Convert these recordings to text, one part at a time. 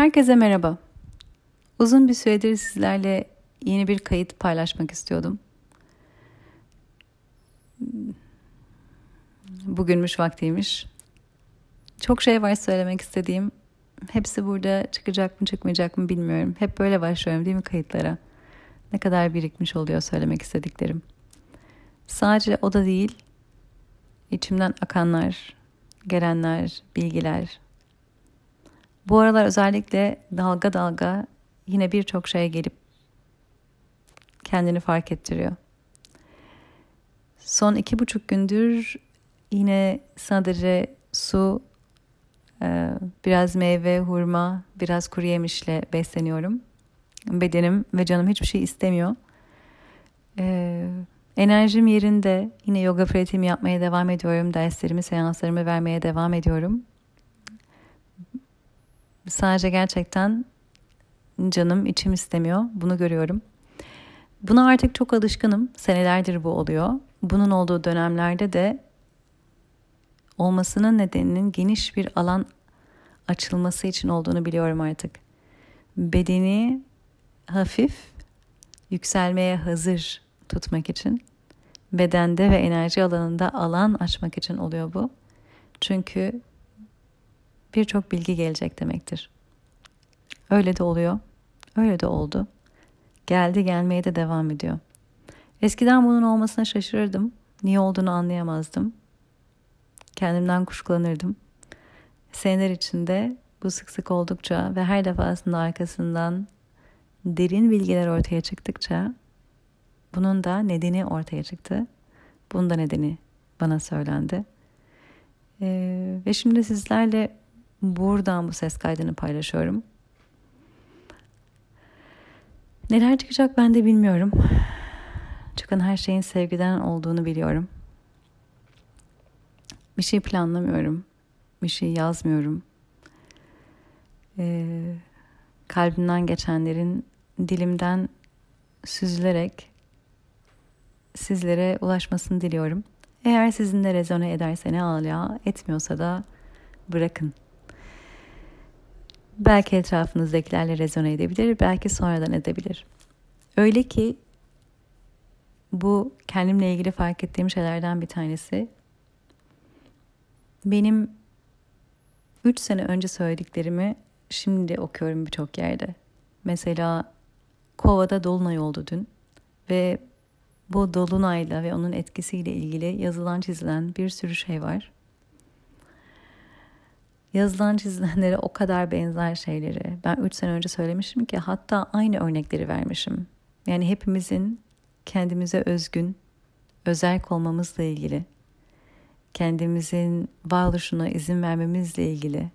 Herkese merhaba. Uzun bir süredir sizlerle yeni bir kayıt paylaşmak istiyordum. Bugünmüş vaktiymiş. Çok şey var söylemek istediğim. Hepsi burada çıkacak mı çıkmayacak mı bilmiyorum. Hep böyle başlıyorum değil mi kayıtlara? Ne kadar birikmiş oluyor söylemek istediklerim. Sadece o da değil. İçimden akanlar, gelenler, bilgiler, bu aralar özellikle dalga dalga yine birçok şeye gelip kendini fark ettiriyor. Son iki buçuk gündür yine sadece su, e, biraz meyve, hurma, biraz kuru yemişle besleniyorum. Bedenim ve canım hiçbir şey istemiyor. E, enerjim yerinde. Yine yoga pratiğimi yapmaya devam ediyorum. Derslerimi, seanslarımı vermeye devam ediyorum. Sadece gerçekten canım içim istemiyor. Bunu görüyorum. Buna artık çok alışkınım. Senelerdir bu oluyor. Bunun olduğu dönemlerde de olmasının nedeninin geniş bir alan açılması için olduğunu biliyorum artık. Bedeni hafif, yükselmeye hazır tutmak için, bedende ve enerji alanında alan açmak için oluyor bu. Çünkü birçok bilgi gelecek demektir. Öyle de oluyor. Öyle de oldu. Geldi gelmeye de devam ediyor. Eskiden bunun olmasına şaşırırdım. Niye olduğunu anlayamazdım. Kendimden kuşkulanırdım. Seneler içinde bu sık sık oldukça ve her defasında arkasından derin bilgiler ortaya çıktıkça bunun da nedeni ortaya çıktı. Bunun da nedeni bana söylendi. Ee, ve şimdi sizlerle Buradan bu ses kaydını paylaşıyorum. Neler çıkacak ben de bilmiyorum. Çıkan her şeyin sevgiden olduğunu biliyorum. Bir şey planlamıyorum. Bir şey yazmıyorum. Ee, kalbimden geçenlerin dilimden süzülerek sizlere ulaşmasını diliyorum. Eğer sizinle rezone ederse ne ala, etmiyorsa da bırakın. Belki etrafınızdakilerle rezone edebilir, belki sonradan edebilir. Öyle ki bu kendimle ilgili fark ettiğim şeylerden bir tanesi. Benim 3 sene önce söylediklerimi şimdi okuyorum birçok yerde. Mesela Kova'da Dolunay oldu dün ve bu Dolunay'la ve onun etkisiyle ilgili yazılan çizilen bir sürü şey var yazılan çizilenlere o kadar benzer şeyleri ben 3 sene önce söylemişim ki hatta aynı örnekleri vermişim. Yani hepimizin kendimize özgün, özel olmamızla ilgili, kendimizin varoluşuna izin vermemizle ilgili,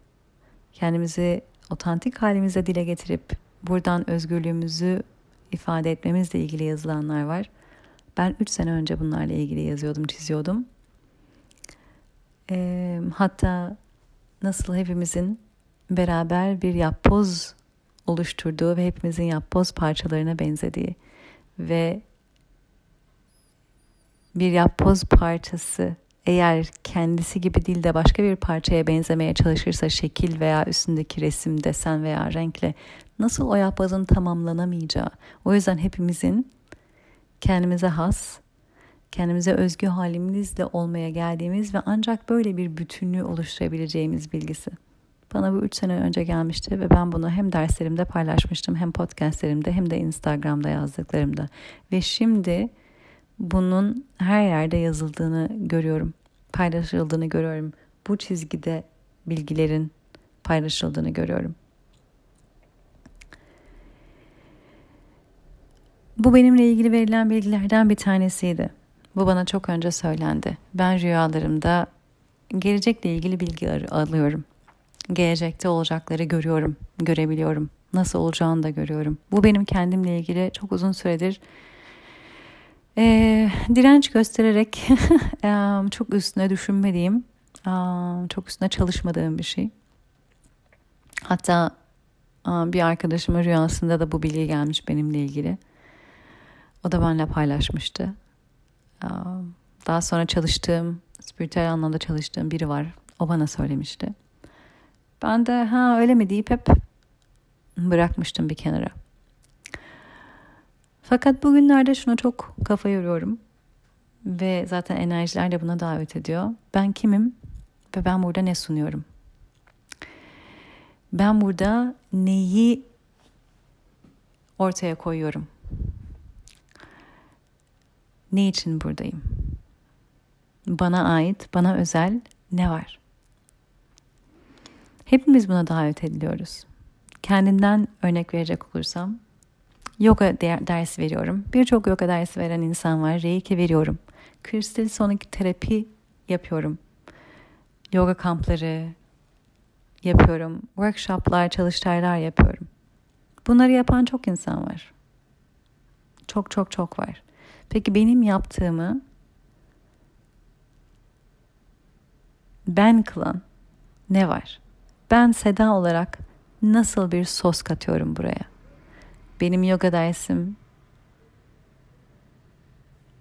kendimizi otantik halimize dile getirip buradan özgürlüğümüzü ifade etmemizle ilgili yazılanlar var. Ben 3 sene önce bunlarla ilgili yazıyordum, çiziyordum. E, hatta nasıl hepimizin beraber bir yapboz oluşturduğu ve hepimizin yapboz parçalarına benzediği ve bir yapboz parçası eğer kendisi gibi değil de başka bir parçaya benzemeye çalışırsa şekil veya üstündeki resim, desen veya renkle nasıl o yapbozun tamamlanamayacağı. O yüzden hepimizin kendimize has kendimize özgü halimizle olmaya geldiğimiz ve ancak böyle bir bütünlüğü oluşturabileceğimiz bilgisi. Bana bu üç sene önce gelmişti ve ben bunu hem derslerimde paylaşmıştım hem podcastlerimde hem de Instagram'da yazdıklarımda. Ve şimdi bunun her yerde yazıldığını görüyorum, paylaşıldığını görüyorum. Bu çizgide bilgilerin paylaşıldığını görüyorum. Bu benimle ilgili verilen bilgilerden bir tanesiydi. Bu bana çok önce söylendi. Ben rüyalarımda gelecekle ilgili bilgi alıyorum. Gelecekte olacakları görüyorum, görebiliyorum. Nasıl olacağını da görüyorum. Bu benim kendimle ilgili çok uzun süredir e, direnç göstererek çok üstüne düşünmediğim, çok üstüne çalışmadığım bir şey. Hatta bir arkadaşımın rüyasında da bu bilgi gelmiş benimle ilgili. O da benimle paylaşmıştı. Daha sonra çalıştığım, spiritüel anlamda çalıştığım biri var. O bana söylemişti. Ben de ha öyle mi deyip hep bırakmıştım bir kenara. Fakat bugünlerde şuna çok kafa yoruyorum. Ve zaten enerjiler de buna davet ediyor. Ben kimim ve ben burada ne sunuyorum? Ben burada neyi ortaya koyuyorum? Ne için buradayım? Bana ait, bana özel ne var? Hepimiz buna davet ediliyoruz. Kendimden örnek verecek olursam yoga dersi veriyorum. Birçok yoga dersi veren insan var. Reiki veriyorum. Kristal sonik terapi yapıyorum. Yoga kampları yapıyorum. Workshoplar, çalıştaylar yapıyorum. Bunları yapan çok insan var. Çok çok çok var. Peki benim yaptığımı ben kılan ne var? Ben Seda olarak nasıl bir sos katıyorum buraya? Benim yoga dersim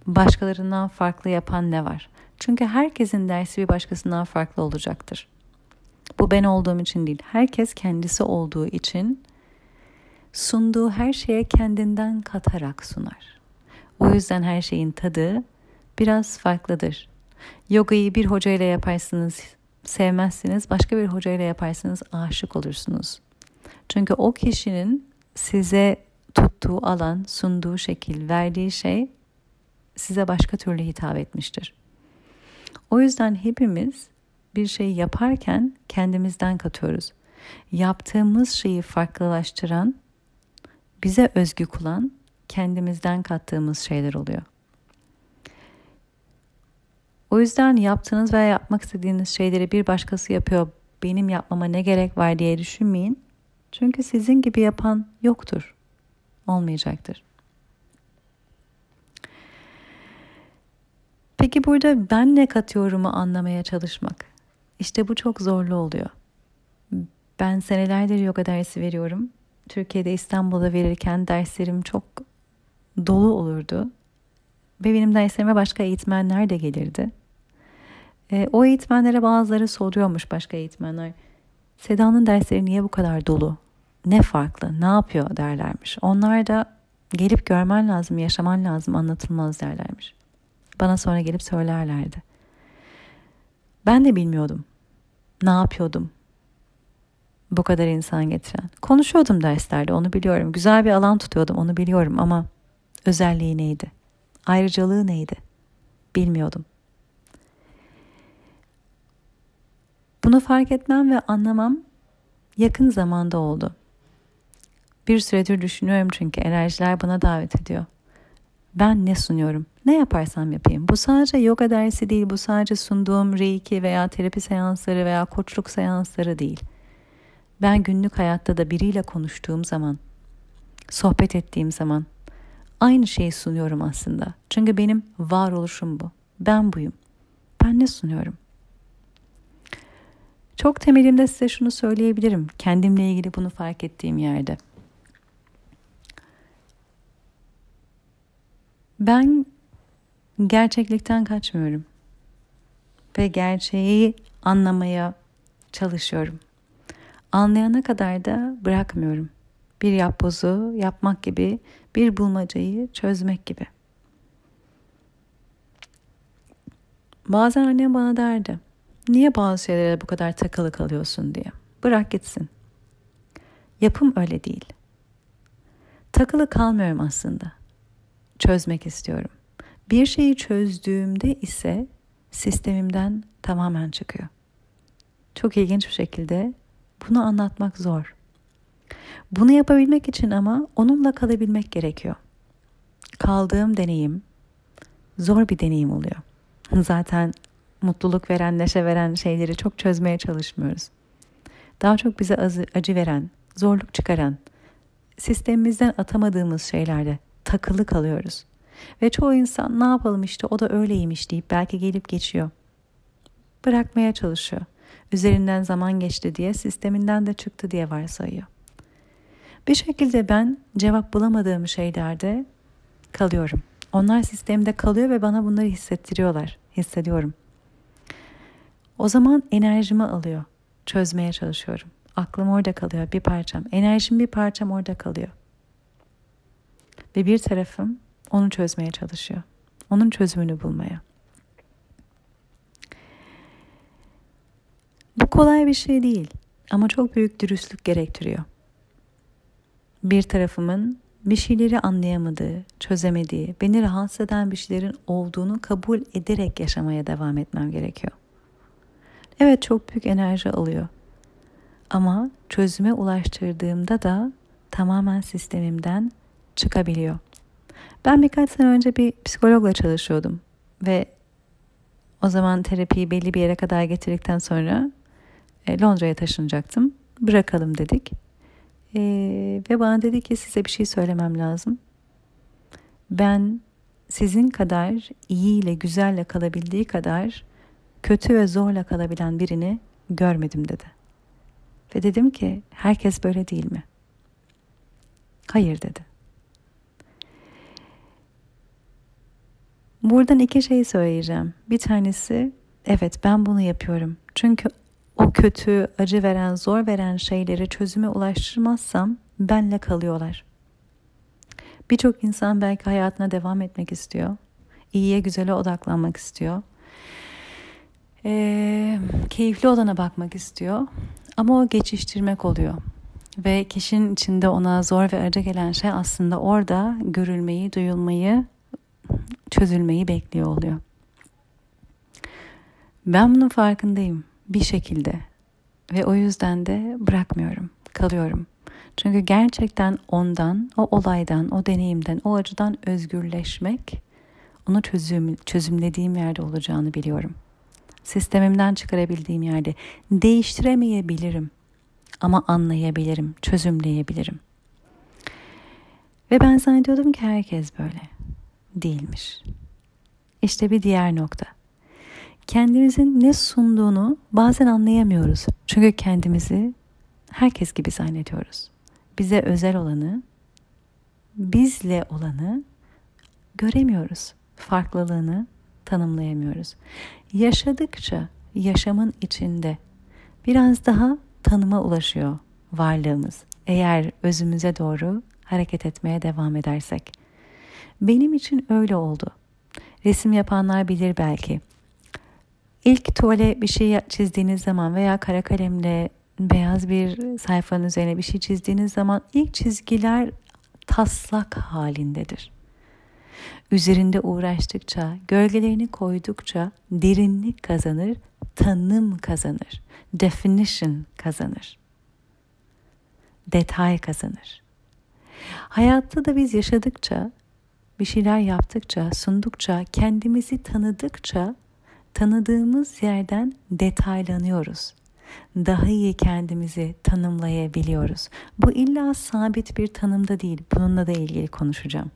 başkalarından farklı yapan ne var? Çünkü herkesin dersi bir başkasından farklı olacaktır. Bu ben olduğum için değil. Herkes kendisi olduğu için sunduğu her şeye kendinden katarak sunar. O yüzden her şeyin tadı biraz farklıdır. Yogayı bir hocayla yaparsınız, sevmezsiniz. Başka bir hocayla yaparsınız, aşık olursunuz. Çünkü o kişinin size tuttuğu alan, sunduğu şekil, verdiği şey size başka türlü hitap etmiştir. O yüzden hepimiz bir şey yaparken kendimizden katıyoruz. Yaptığımız şeyi farklılaştıran, bize özgü kılan kendimizden kattığımız şeyler oluyor. O yüzden yaptığınız veya yapmak istediğiniz şeyleri bir başkası yapıyor. Benim yapmama ne gerek var diye düşünmeyin. Çünkü sizin gibi yapan yoktur. Olmayacaktır. Peki burada ben ne katıyorumu anlamaya çalışmak. İşte bu çok zorlu oluyor. Ben senelerdir yoga dersi veriyorum. Türkiye'de İstanbul'da verirken derslerim çok dolu olurdu. Ve benim derslerime başka eğitmenler de gelirdi. E, o eğitmenlere bazıları soruyormuş başka eğitmenler. Seda'nın dersleri niye bu kadar dolu? Ne farklı? Ne yapıyor derlermiş. Onlar da gelip görmen lazım, yaşaman lazım, anlatılmaz derlermiş. Bana sonra gelip söylerlerdi. Ben de bilmiyordum. Ne yapıyordum? Bu kadar insan getiren. Konuşuyordum derslerde onu biliyorum. Güzel bir alan tutuyordum onu biliyorum ama özelliği neydi? Ayrıcalığı neydi? Bilmiyordum. Bunu fark etmem ve anlamam yakın zamanda oldu. Bir süredir düşünüyorum çünkü enerjiler bana davet ediyor. Ben ne sunuyorum? Ne yaparsam yapayım. Bu sadece yoga dersi değil, bu sadece sunduğum reiki veya terapi seansları veya koçluk seansları değil. Ben günlük hayatta da biriyle konuştuğum zaman, sohbet ettiğim zaman aynı şeyi sunuyorum aslında. Çünkü benim varoluşum bu. Ben buyum. Ben ne sunuyorum? Çok temelinde size şunu söyleyebilirim. Kendimle ilgili bunu fark ettiğim yerde. Ben gerçeklikten kaçmıyorum. Ve gerçeği anlamaya çalışıyorum. Anlayana kadar da bırakmıyorum. Bir yapbozu yapmak gibi, bir bulmacayı çözmek gibi. Bazen annem bana derdi. Niye bazı şeylere bu kadar takılı kalıyorsun diye. Bırak gitsin. Yapım öyle değil. Takılı kalmıyorum aslında. Çözmek istiyorum. Bir şeyi çözdüğümde ise sistemimden tamamen çıkıyor. Çok ilginç bir şekilde bunu anlatmak zor. Bunu yapabilmek için ama onunla kalabilmek gerekiyor. Kaldığım deneyim zor bir deneyim oluyor. Zaten mutluluk veren, neşe veren şeyleri çok çözmeye çalışmıyoruz. Daha çok bize acı veren, zorluk çıkaran, sistemimizden atamadığımız şeylerde takılı kalıyoruz. Ve çoğu insan ne yapalım işte o da öyleymiş deyip belki gelip geçiyor. Bırakmaya çalışıyor. Üzerinden zaman geçti diye sisteminden de çıktı diye varsayıyor. Bir şekilde ben cevap bulamadığım şeylerde kalıyorum. Onlar sistemde kalıyor ve bana bunları hissettiriyorlar. Hissediyorum. O zaman enerjimi alıyor. Çözmeye çalışıyorum. Aklım orada kalıyor bir parçam. Enerjim bir parçam orada kalıyor. Ve bir tarafım onu çözmeye çalışıyor. Onun çözümünü bulmaya. Bu kolay bir şey değil ama çok büyük dürüstlük gerektiriyor. Bir tarafımın bir şeyleri anlayamadığı, çözemediği, beni rahatsız eden bir şeylerin olduğunu kabul ederek yaşamaya devam etmem gerekiyor. Evet çok büyük enerji alıyor. Ama çözüme ulaştırdığımda da tamamen sistemimden çıkabiliyor. Ben birkaç sene önce bir psikologla çalışıyordum ve o zaman terapiyi belli bir yere kadar getirdikten sonra e, Londra'ya taşınacaktım. Bırakalım dedik. E, ve bana dedi ki size bir şey söylemem lazım. Ben sizin kadar iyi ile güzelle kalabildiği kadar kötü ve zorla kalabilen birini görmedim dedi. Ve dedim ki herkes böyle değil mi? Hayır dedi. Buradan iki şey söyleyeceğim. Bir tanesi evet ben bunu yapıyorum. Çünkü o kötü, acı veren, zor veren şeyleri çözüme ulaştırmazsam benle kalıyorlar. Birçok insan belki hayatına devam etmek istiyor. İyiye, güzele odaklanmak istiyor. Ee, keyifli olana bakmak istiyor. Ama o geçiştirmek oluyor. Ve kişinin içinde ona zor ve acı gelen şey aslında orada görülmeyi, duyulmayı, çözülmeyi bekliyor oluyor. Ben bunun farkındayım bir şekilde ve o yüzden de bırakmıyorum, kalıyorum. Çünkü gerçekten ondan, o olaydan, o deneyimden, o acıdan özgürleşmek, onu çözüm, çözümlediğim yerde olacağını biliyorum. Sistemimden çıkarabildiğim yerde değiştiremeyebilirim ama anlayabilirim, çözümleyebilirim. Ve ben zannediyordum ki herkes böyle. Değilmiş. İşte bir diğer nokta kendimizin ne sunduğunu bazen anlayamıyoruz. Çünkü kendimizi herkes gibi zannediyoruz. Bize özel olanı, bizle olanı göremiyoruz. Farklılığını tanımlayamıyoruz. Yaşadıkça yaşamın içinde biraz daha tanıma ulaşıyor varlığımız. Eğer özümüze doğru hareket etmeye devam edersek. Benim için öyle oldu. Resim yapanlar bilir belki. İlk tuvale bir şey çizdiğiniz zaman veya kara kalemle beyaz bir sayfanın üzerine bir şey çizdiğiniz zaman ilk çizgiler taslak halindedir. Üzerinde uğraştıkça, gölgelerini koydukça derinlik kazanır, tanım kazanır, definition kazanır. Detay kazanır. Hayatta da biz yaşadıkça, bir şeyler yaptıkça, sundukça, kendimizi tanıdıkça tanıdığımız yerden detaylanıyoruz. Daha iyi kendimizi tanımlayabiliyoruz. Bu illa sabit bir tanımda değil. Bununla da ilgili konuşacağım.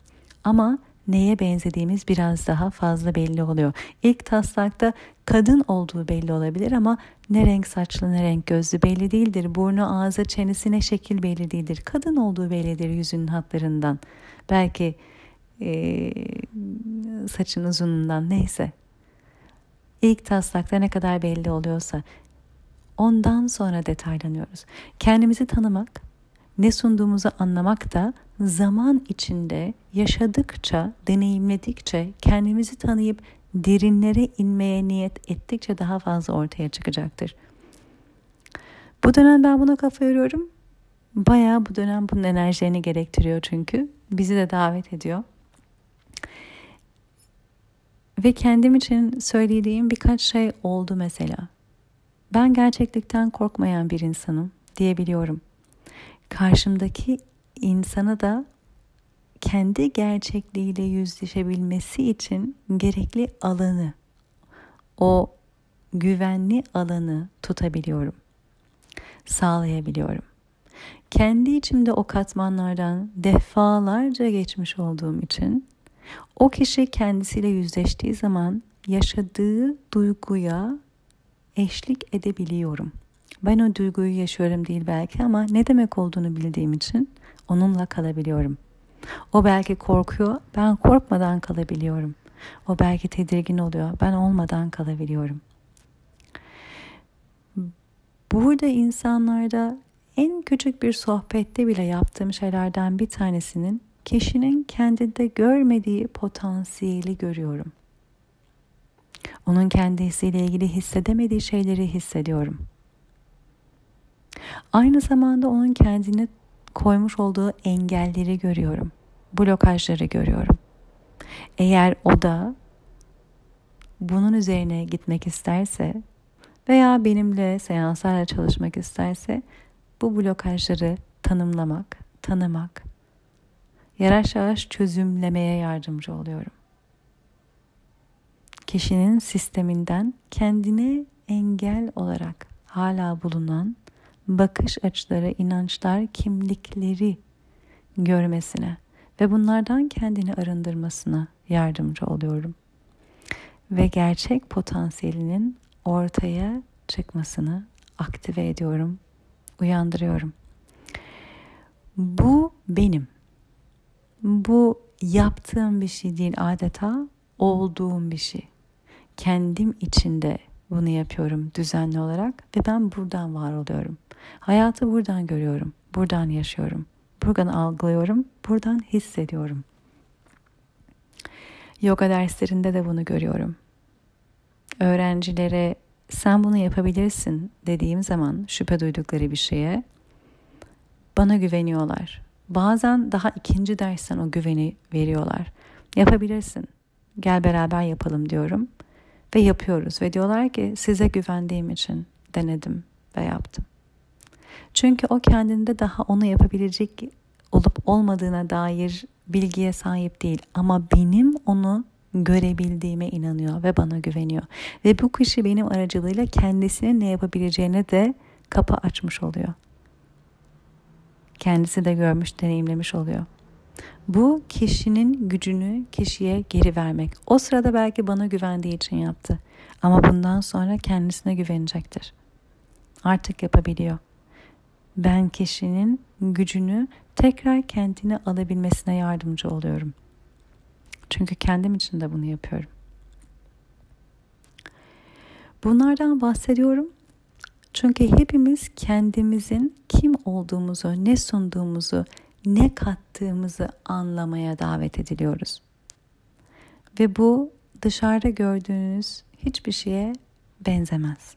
Ama neye benzediğimiz biraz daha fazla belli oluyor. İlk taslakta kadın olduğu belli olabilir ama ne renk saçlı ne renk gözlü belli değildir. Burnu, ağzı, çenesine şekil belli değildir. Kadın olduğu bellidir yüzünün hatlarından. Belki e, saçın uzunluğundan neyse İlk taslakta ne kadar belli oluyorsa ondan sonra detaylanıyoruz. Kendimizi tanımak, ne sunduğumuzu anlamak da zaman içinde yaşadıkça, deneyimledikçe, kendimizi tanıyıp derinlere inmeye niyet ettikçe daha fazla ortaya çıkacaktır. Bu dönem ben buna kafa yoruyorum. Bayağı bu dönem bunun enerjilerini gerektiriyor çünkü. Bizi de davet ediyor. Ve kendim için söylediğim birkaç şey oldu mesela. Ben gerçeklikten korkmayan bir insanım diyebiliyorum. Karşımdaki insanı da kendi gerçekliğiyle yüzleşebilmesi için gerekli alanı, o güvenli alanı tutabiliyorum. Sağlayabiliyorum. Kendi içimde o katmanlardan defalarca geçmiş olduğum için o kişi kendisiyle yüzleştiği zaman yaşadığı duyguya eşlik edebiliyorum. Ben o duyguyu yaşıyorum değil belki ama ne demek olduğunu bildiğim için onunla kalabiliyorum. O belki korkuyor, ben korkmadan kalabiliyorum. O belki tedirgin oluyor, ben olmadan kalabiliyorum. Burada insanlarda en küçük bir sohbette bile yaptığım şeylerden bir tanesinin kişinin kendinde görmediği potansiyeli görüyorum. Onun kendisiyle ilgili hissedemediği şeyleri hissediyorum. Aynı zamanda onun kendine koymuş olduğu engelleri görüyorum. Blokajları görüyorum. Eğer o da bunun üzerine gitmek isterse veya benimle seanslarla çalışmak isterse bu blokajları tanımlamak, tanımak, yavaş yavaş çözümlemeye yardımcı oluyorum. Kişinin sisteminden kendine engel olarak hala bulunan bakış açıları, inançlar, kimlikleri görmesine ve bunlardan kendini arındırmasına yardımcı oluyorum. Ve gerçek potansiyelinin ortaya çıkmasını aktive ediyorum, uyandırıyorum. Bu benim. Bu yaptığım bir şey değil adeta olduğum bir şey. Kendim içinde bunu yapıyorum düzenli olarak ve ben buradan var oluyorum. Hayatı buradan görüyorum, buradan yaşıyorum, buradan algılıyorum, buradan hissediyorum. Yoga derslerinde de bunu görüyorum. Öğrencilere sen bunu yapabilirsin dediğim zaman şüphe duydukları bir şeye bana güveniyorlar. Bazen daha ikinci dersten o güveni veriyorlar. Yapabilirsin. Gel beraber yapalım diyorum ve yapıyoruz ve diyorlar ki size güvendiğim için denedim ve yaptım. Çünkü o kendinde daha onu yapabilecek olup olmadığına dair bilgiye sahip değil ama benim onu görebildiğime inanıyor ve bana güveniyor. Ve bu kişi benim aracılığıyla kendisinin ne yapabileceğine de kapı açmış oluyor. Kendisi de görmüş, deneyimlemiş oluyor. Bu kişinin gücünü kişiye geri vermek. O sırada belki bana güvendiği için yaptı. Ama bundan sonra kendisine güvenecektir. Artık yapabiliyor. Ben kişinin gücünü tekrar kendine alabilmesine yardımcı oluyorum. Çünkü kendim için de bunu yapıyorum. Bunlardan bahsediyorum. Çünkü hepimiz kendimizin kim olduğumuzu, ne sunduğumuzu, ne kattığımızı anlamaya davet ediliyoruz. Ve bu dışarıda gördüğünüz hiçbir şeye benzemez.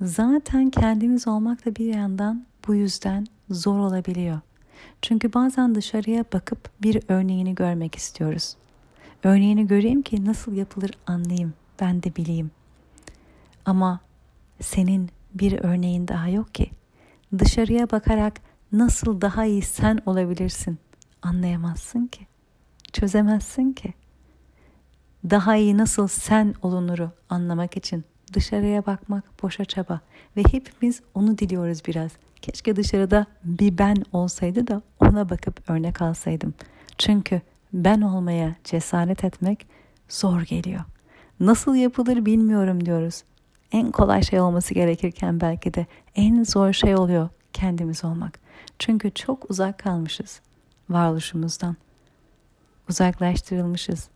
Zaten kendimiz olmak da bir yandan bu yüzden zor olabiliyor. Çünkü bazen dışarıya bakıp bir örneğini görmek istiyoruz. Örneğini göreyim ki nasıl yapılır anlayayım, ben de bileyim. Ama senin bir örneğin daha yok ki. Dışarıya bakarak nasıl daha iyi sen olabilirsin anlayamazsın ki. Çözemezsin ki. Daha iyi nasıl sen olunuru anlamak için dışarıya bakmak boşa çaba ve hepimiz onu diliyoruz biraz. Keşke dışarıda bir ben olsaydı da ona bakıp örnek alsaydım. Çünkü ben olmaya cesaret etmek zor geliyor. Nasıl yapılır bilmiyorum diyoruz. En kolay şey olması gerekirken belki de en zor şey oluyor kendimiz olmak. Çünkü çok uzak kalmışız varoluşumuzdan. Uzaklaştırılmışız.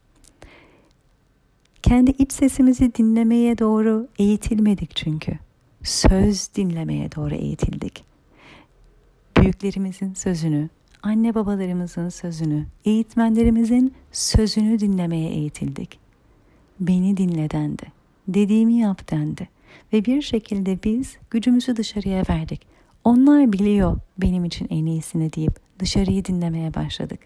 Kendi iç sesimizi dinlemeye doğru eğitilmedik çünkü. Söz dinlemeye doğru eğitildik. Büyüklerimizin sözünü, anne babalarımızın sözünü, eğitmenlerimizin sözünü dinlemeye eğitildik. Beni dinle dendi. Dediğimi yap dendi. Ve bir şekilde biz gücümüzü dışarıya verdik. Onlar biliyor benim için en iyisini deyip dışarıyı dinlemeye başladık.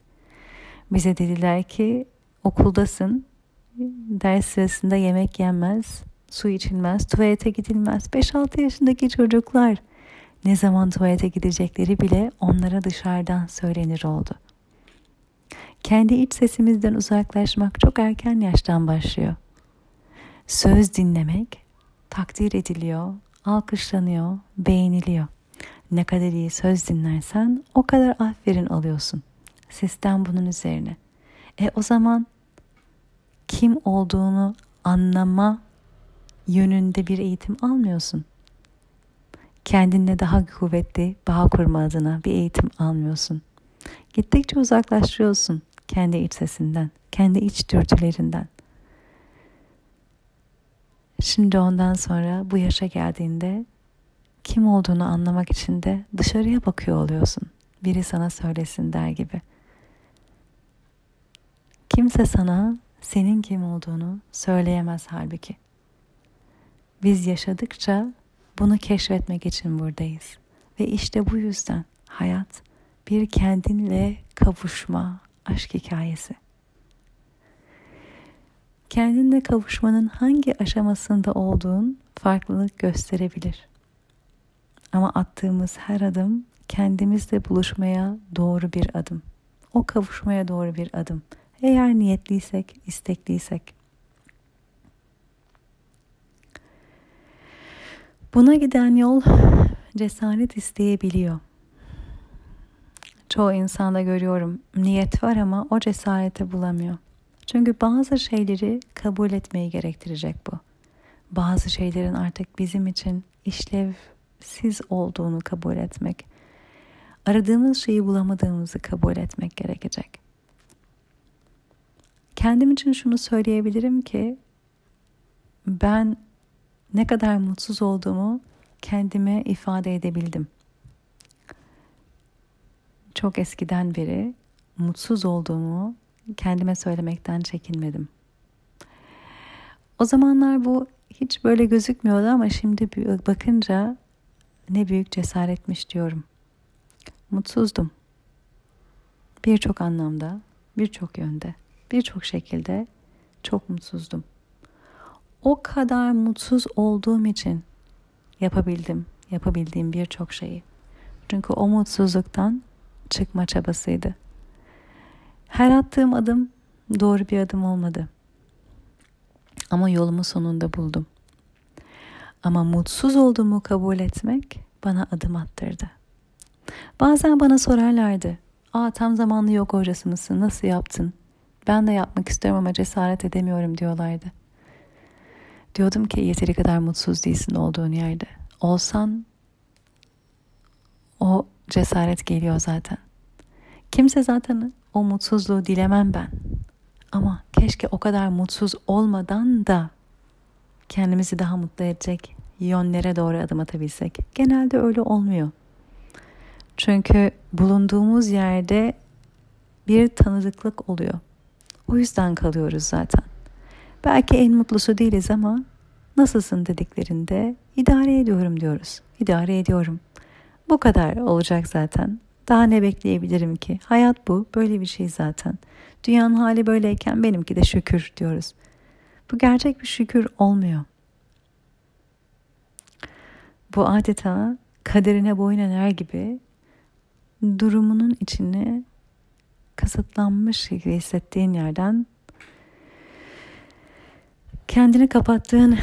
Bize dediler ki okuldasın, ders sırasında yemek yenmez, su içilmez, tuvalete gidilmez. 5-6 yaşındaki çocuklar ne zaman tuvalete gidecekleri bile onlara dışarıdan söylenir oldu. Kendi iç sesimizden uzaklaşmak çok erken yaştan başlıyor. Söz dinlemek takdir ediliyor, alkışlanıyor, beğeniliyor. Ne kadar iyi söz dinlersen o kadar aferin alıyorsun. Sistem bunun üzerine. E o zaman kim olduğunu anlama yönünde bir eğitim almıyorsun kendinle daha kuvvetli bağ kurma adına bir eğitim almıyorsun. Gittikçe uzaklaşıyorsun kendi iç sesinden, kendi iç dürtülerinden. Şimdi ondan sonra bu yaşa geldiğinde kim olduğunu anlamak için de dışarıya bakıyor oluyorsun. Biri sana söylesin der gibi. Kimse sana senin kim olduğunu söyleyemez halbuki. Biz yaşadıkça bunu keşfetmek için buradayız. Ve işte bu yüzden hayat bir kendinle kavuşma aşk hikayesi. Kendinle kavuşmanın hangi aşamasında olduğun farklılık gösterebilir. Ama attığımız her adım kendimizle buluşmaya doğru bir adım. O kavuşmaya doğru bir adım. Eğer niyetliysek, istekliysek. Buna giden yol cesaret isteyebiliyor. Çoğu insanda görüyorum niyet var ama o cesareti bulamıyor. Çünkü bazı şeyleri kabul etmeyi gerektirecek bu. Bazı şeylerin artık bizim için işlevsiz olduğunu kabul etmek. Aradığımız şeyi bulamadığımızı kabul etmek gerekecek. Kendim için şunu söyleyebilirim ki ben ne kadar mutsuz olduğumu kendime ifade edebildim. Çok eskiden beri mutsuz olduğumu kendime söylemekten çekinmedim. O zamanlar bu hiç böyle gözükmüyordu ama şimdi bakınca ne büyük cesaretmiş diyorum. Mutsuzdum. Birçok anlamda, birçok yönde, birçok şekilde çok mutsuzdum. O kadar mutsuz olduğum için yapabildim, yapabildiğim birçok şeyi. Çünkü o mutsuzluktan çıkma çabasıydı. Her attığım adım doğru bir adım olmadı. Ama yolumu sonunda buldum. Ama mutsuz olduğumu kabul etmek bana adım attırdı. Bazen bana sorarlardı. Aa tam zamanlı yok hocası mısın? Nasıl yaptın? Ben de yapmak istiyorum ama cesaret edemiyorum diyorlardı. Diyordum ki yeteri kadar mutsuz değilsin olduğun yerde. Olsan o cesaret geliyor zaten. Kimse zaten o mutsuzluğu dilemem ben. Ama keşke o kadar mutsuz olmadan da kendimizi daha mutlu edecek yönlere doğru adım atabilsek. Genelde öyle olmuyor. Çünkü bulunduğumuz yerde bir tanıdıklık oluyor. O yüzden kalıyoruz zaten. Belki en mutlusu değiliz ama nasılsın dediklerinde idare ediyorum diyoruz. İdare ediyorum. Bu kadar olacak zaten. Daha ne bekleyebilirim ki? Hayat bu. Böyle bir şey zaten. Dünyanın hali böyleyken benimki de şükür diyoruz. Bu gerçek bir şükür olmuyor. Bu adeta kaderine boyun ener gibi durumunun içine kasıtlanmış gibi hissettiğin yerden kendini kapattığın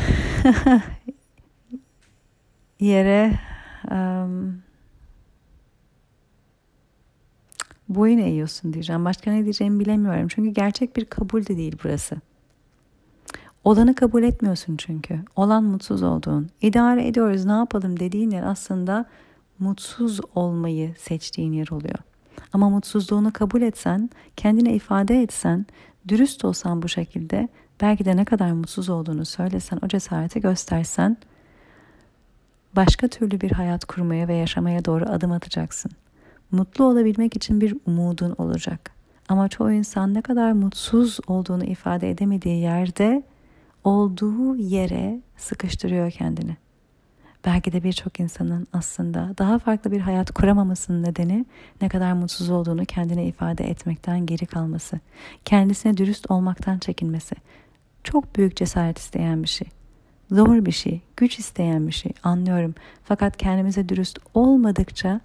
yere um, boyun eğiyorsun diyeceğim. Başka ne diyeceğimi bilemiyorum. Çünkü gerçek bir kabul de değil burası. Olanı kabul etmiyorsun çünkü. Olan mutsuz olduğun. İdare ediyoruz ne yapalım dediğin yer aslında mutsuz olmayı seçtiğin yer oluyor. Ama mutsuzluğunu kabul etsen, kendine ifade etsen, dürüst olsan bu şekilde, belki de ne kadar mutsuz olduğunu söylesen, o cesareti göstersen, başka türlü bir hayat kurmaya ve yaşamaya doğru adım atacaksın. Mutlu olabilmek için bir umudun olacak. Ama çoğu insan ne kadar mutsuz olduğunu ifade edemediği yerde olduğu yere sıkıştırıyor kendini. Belki de birçok insanın aslında daha farklı bir hayat kuramamasının nedeni ne kadar mutsuz olduğunu kendine ifade etmekten geri kalması, kendisine dürüst olmaktan çekinmesi. Çok büyük cesaret isteyen bir şey. Zor bir şey, güç isteyen bir şey anlıyorum. Fakat kendimize dürüst olmadıkça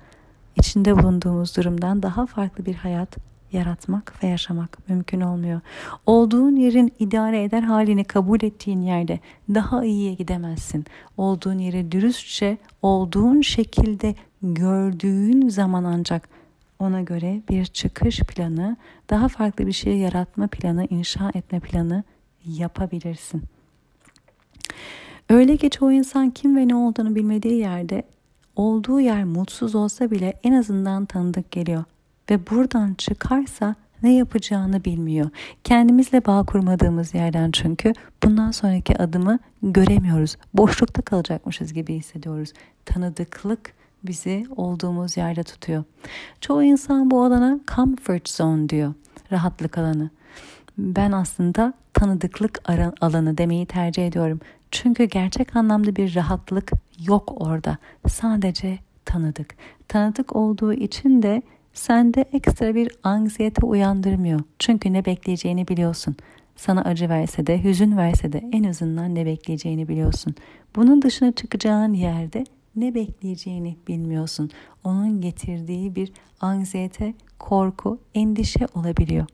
içinde bulunduğumuz durumdan daha farklı bir hayat yaratmak ve yaşamak mümkün olmuyor. Olduğun yerin idare eder halini kabul ettiğin yerde daha iyiye gidemezsin. Olduğun yeri dürüstçe, olduğun şekilde gördüğün zaman ancak ona göre bir çıkış planı, daha farklı bir şey yaratma planı, inşa etme planı yapabilirsin. Öyle ki çoğu insan kim ve ne olduğunu bilmediği yerde olduğu yer mutsuz olsa bile en azından tanıdık geliyor. Ve buradan çıkarsa ne yapacağını bilmiyor. Kendimizle bağ kurmadığımız yerden çünkü bundan sonraki adımı göremiyoruz. Boşlukta kalacakmışız gibi hissediyoruz. Tanıdıklık bizi olduğumuz yerde tutuyor. Çoğu insan bu alana comfort zone diyor. Rahatlık alanı. Ben aslında tanıdıklık alanı demeyi tercih ediyorum. Çünkü gerçek anlamda bir rahatlık yok orada. Sadece tanıdık. Tanıdık olduğu için de sende ekstra bir anksiyete uyandırmıyor. Çünkü ne bekleyeceğini biliyorsun. Sana acı verse de, hüzün verse de en azından ne bekleyeceğini biliyorsun. Bunun dışına çıkacağın yerde ne bekleyeceğini bilmiyorsun. Onun getirdiği bir anksiyete, korku, endişe olabiliyor.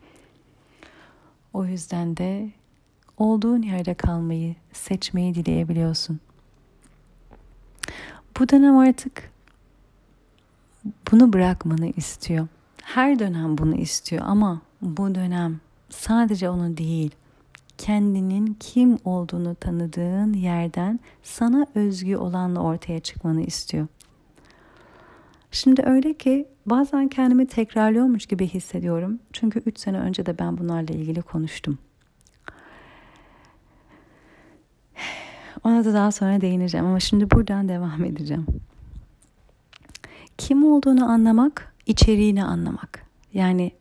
O yüzden de olduğun yerde kalmayı, seçmeyi dileyebiliyorsun. Bu dönem artık bunu bırakmanı istiyor. Her dönem bunu istiyor ama bu dönem sadece onu değil, kendinin kim olduğunu tanıdığın yerden sana özgü olanla ortaya çıkmanı istiyor. Şimdi öyle ki bazen kendimi tekrarlıyormuş gibi hissediyorum. Çünkü 3 sene önce de ben bunlarla ilgili konuştum. Ona da daha sonra değineceğim ama şimdi buradan devam edeceğim. Kim olduğunu anlamak, içeriğini anlamak. Yani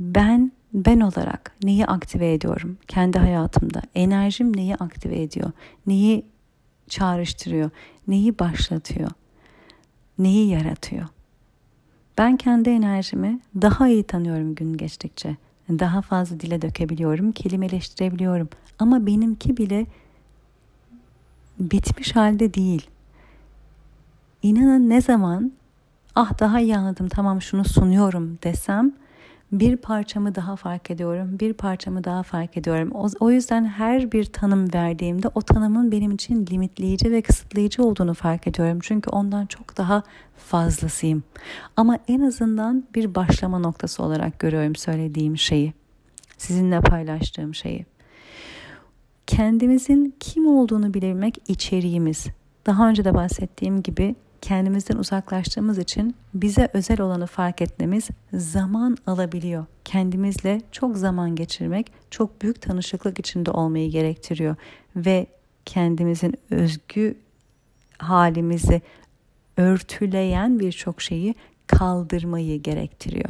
ben ben olarak neyi aktive ediyorum kendi hayatımda? Enerjim neyi aktive ediyor? Neyi çağrıştırıyor? Neyi başlatıyor? Neyi yaratıyor? Ben kendi enerjimi daha iyi tanıyorum gün geçtikçe. Daha fazla dile dökebiliyorum, kelimeleştirebiliyorum. Ama benimki bile bitmiş halde değil. İnanın ne zaman ah daha iyi anladım tamam şunu sunuyorum desem bir parçamı daha fark ediyorum, bir parçamı daha fark ediyorum. O, o yüzden her bir tanım verdiğimde o tanımın benim için limitleyici ve kısıtlayıcı olduğunu fark ediyorum. Çünkü ondan çok daha fazlasıyım. Ama en azından bir başlama noktası olarak görüyorum söylediğim şeyi. Sizinle paylaştığım şeyi. Kendimizin kim olduğunu bilebilmek içeriğimiz. Daha önce de bahsettiğim gibi kendimizden uzaklaştığımız için bize özel olanı fark etmemiz zaman alabiliyor. Kendimizle çok zaman geçirmek çok büyük tanışıklık içinde olmayı gerektiriyor ve kendimizin özgü halimizi örtüleyen birçok şeyi kaldırmayı gerektiriyor.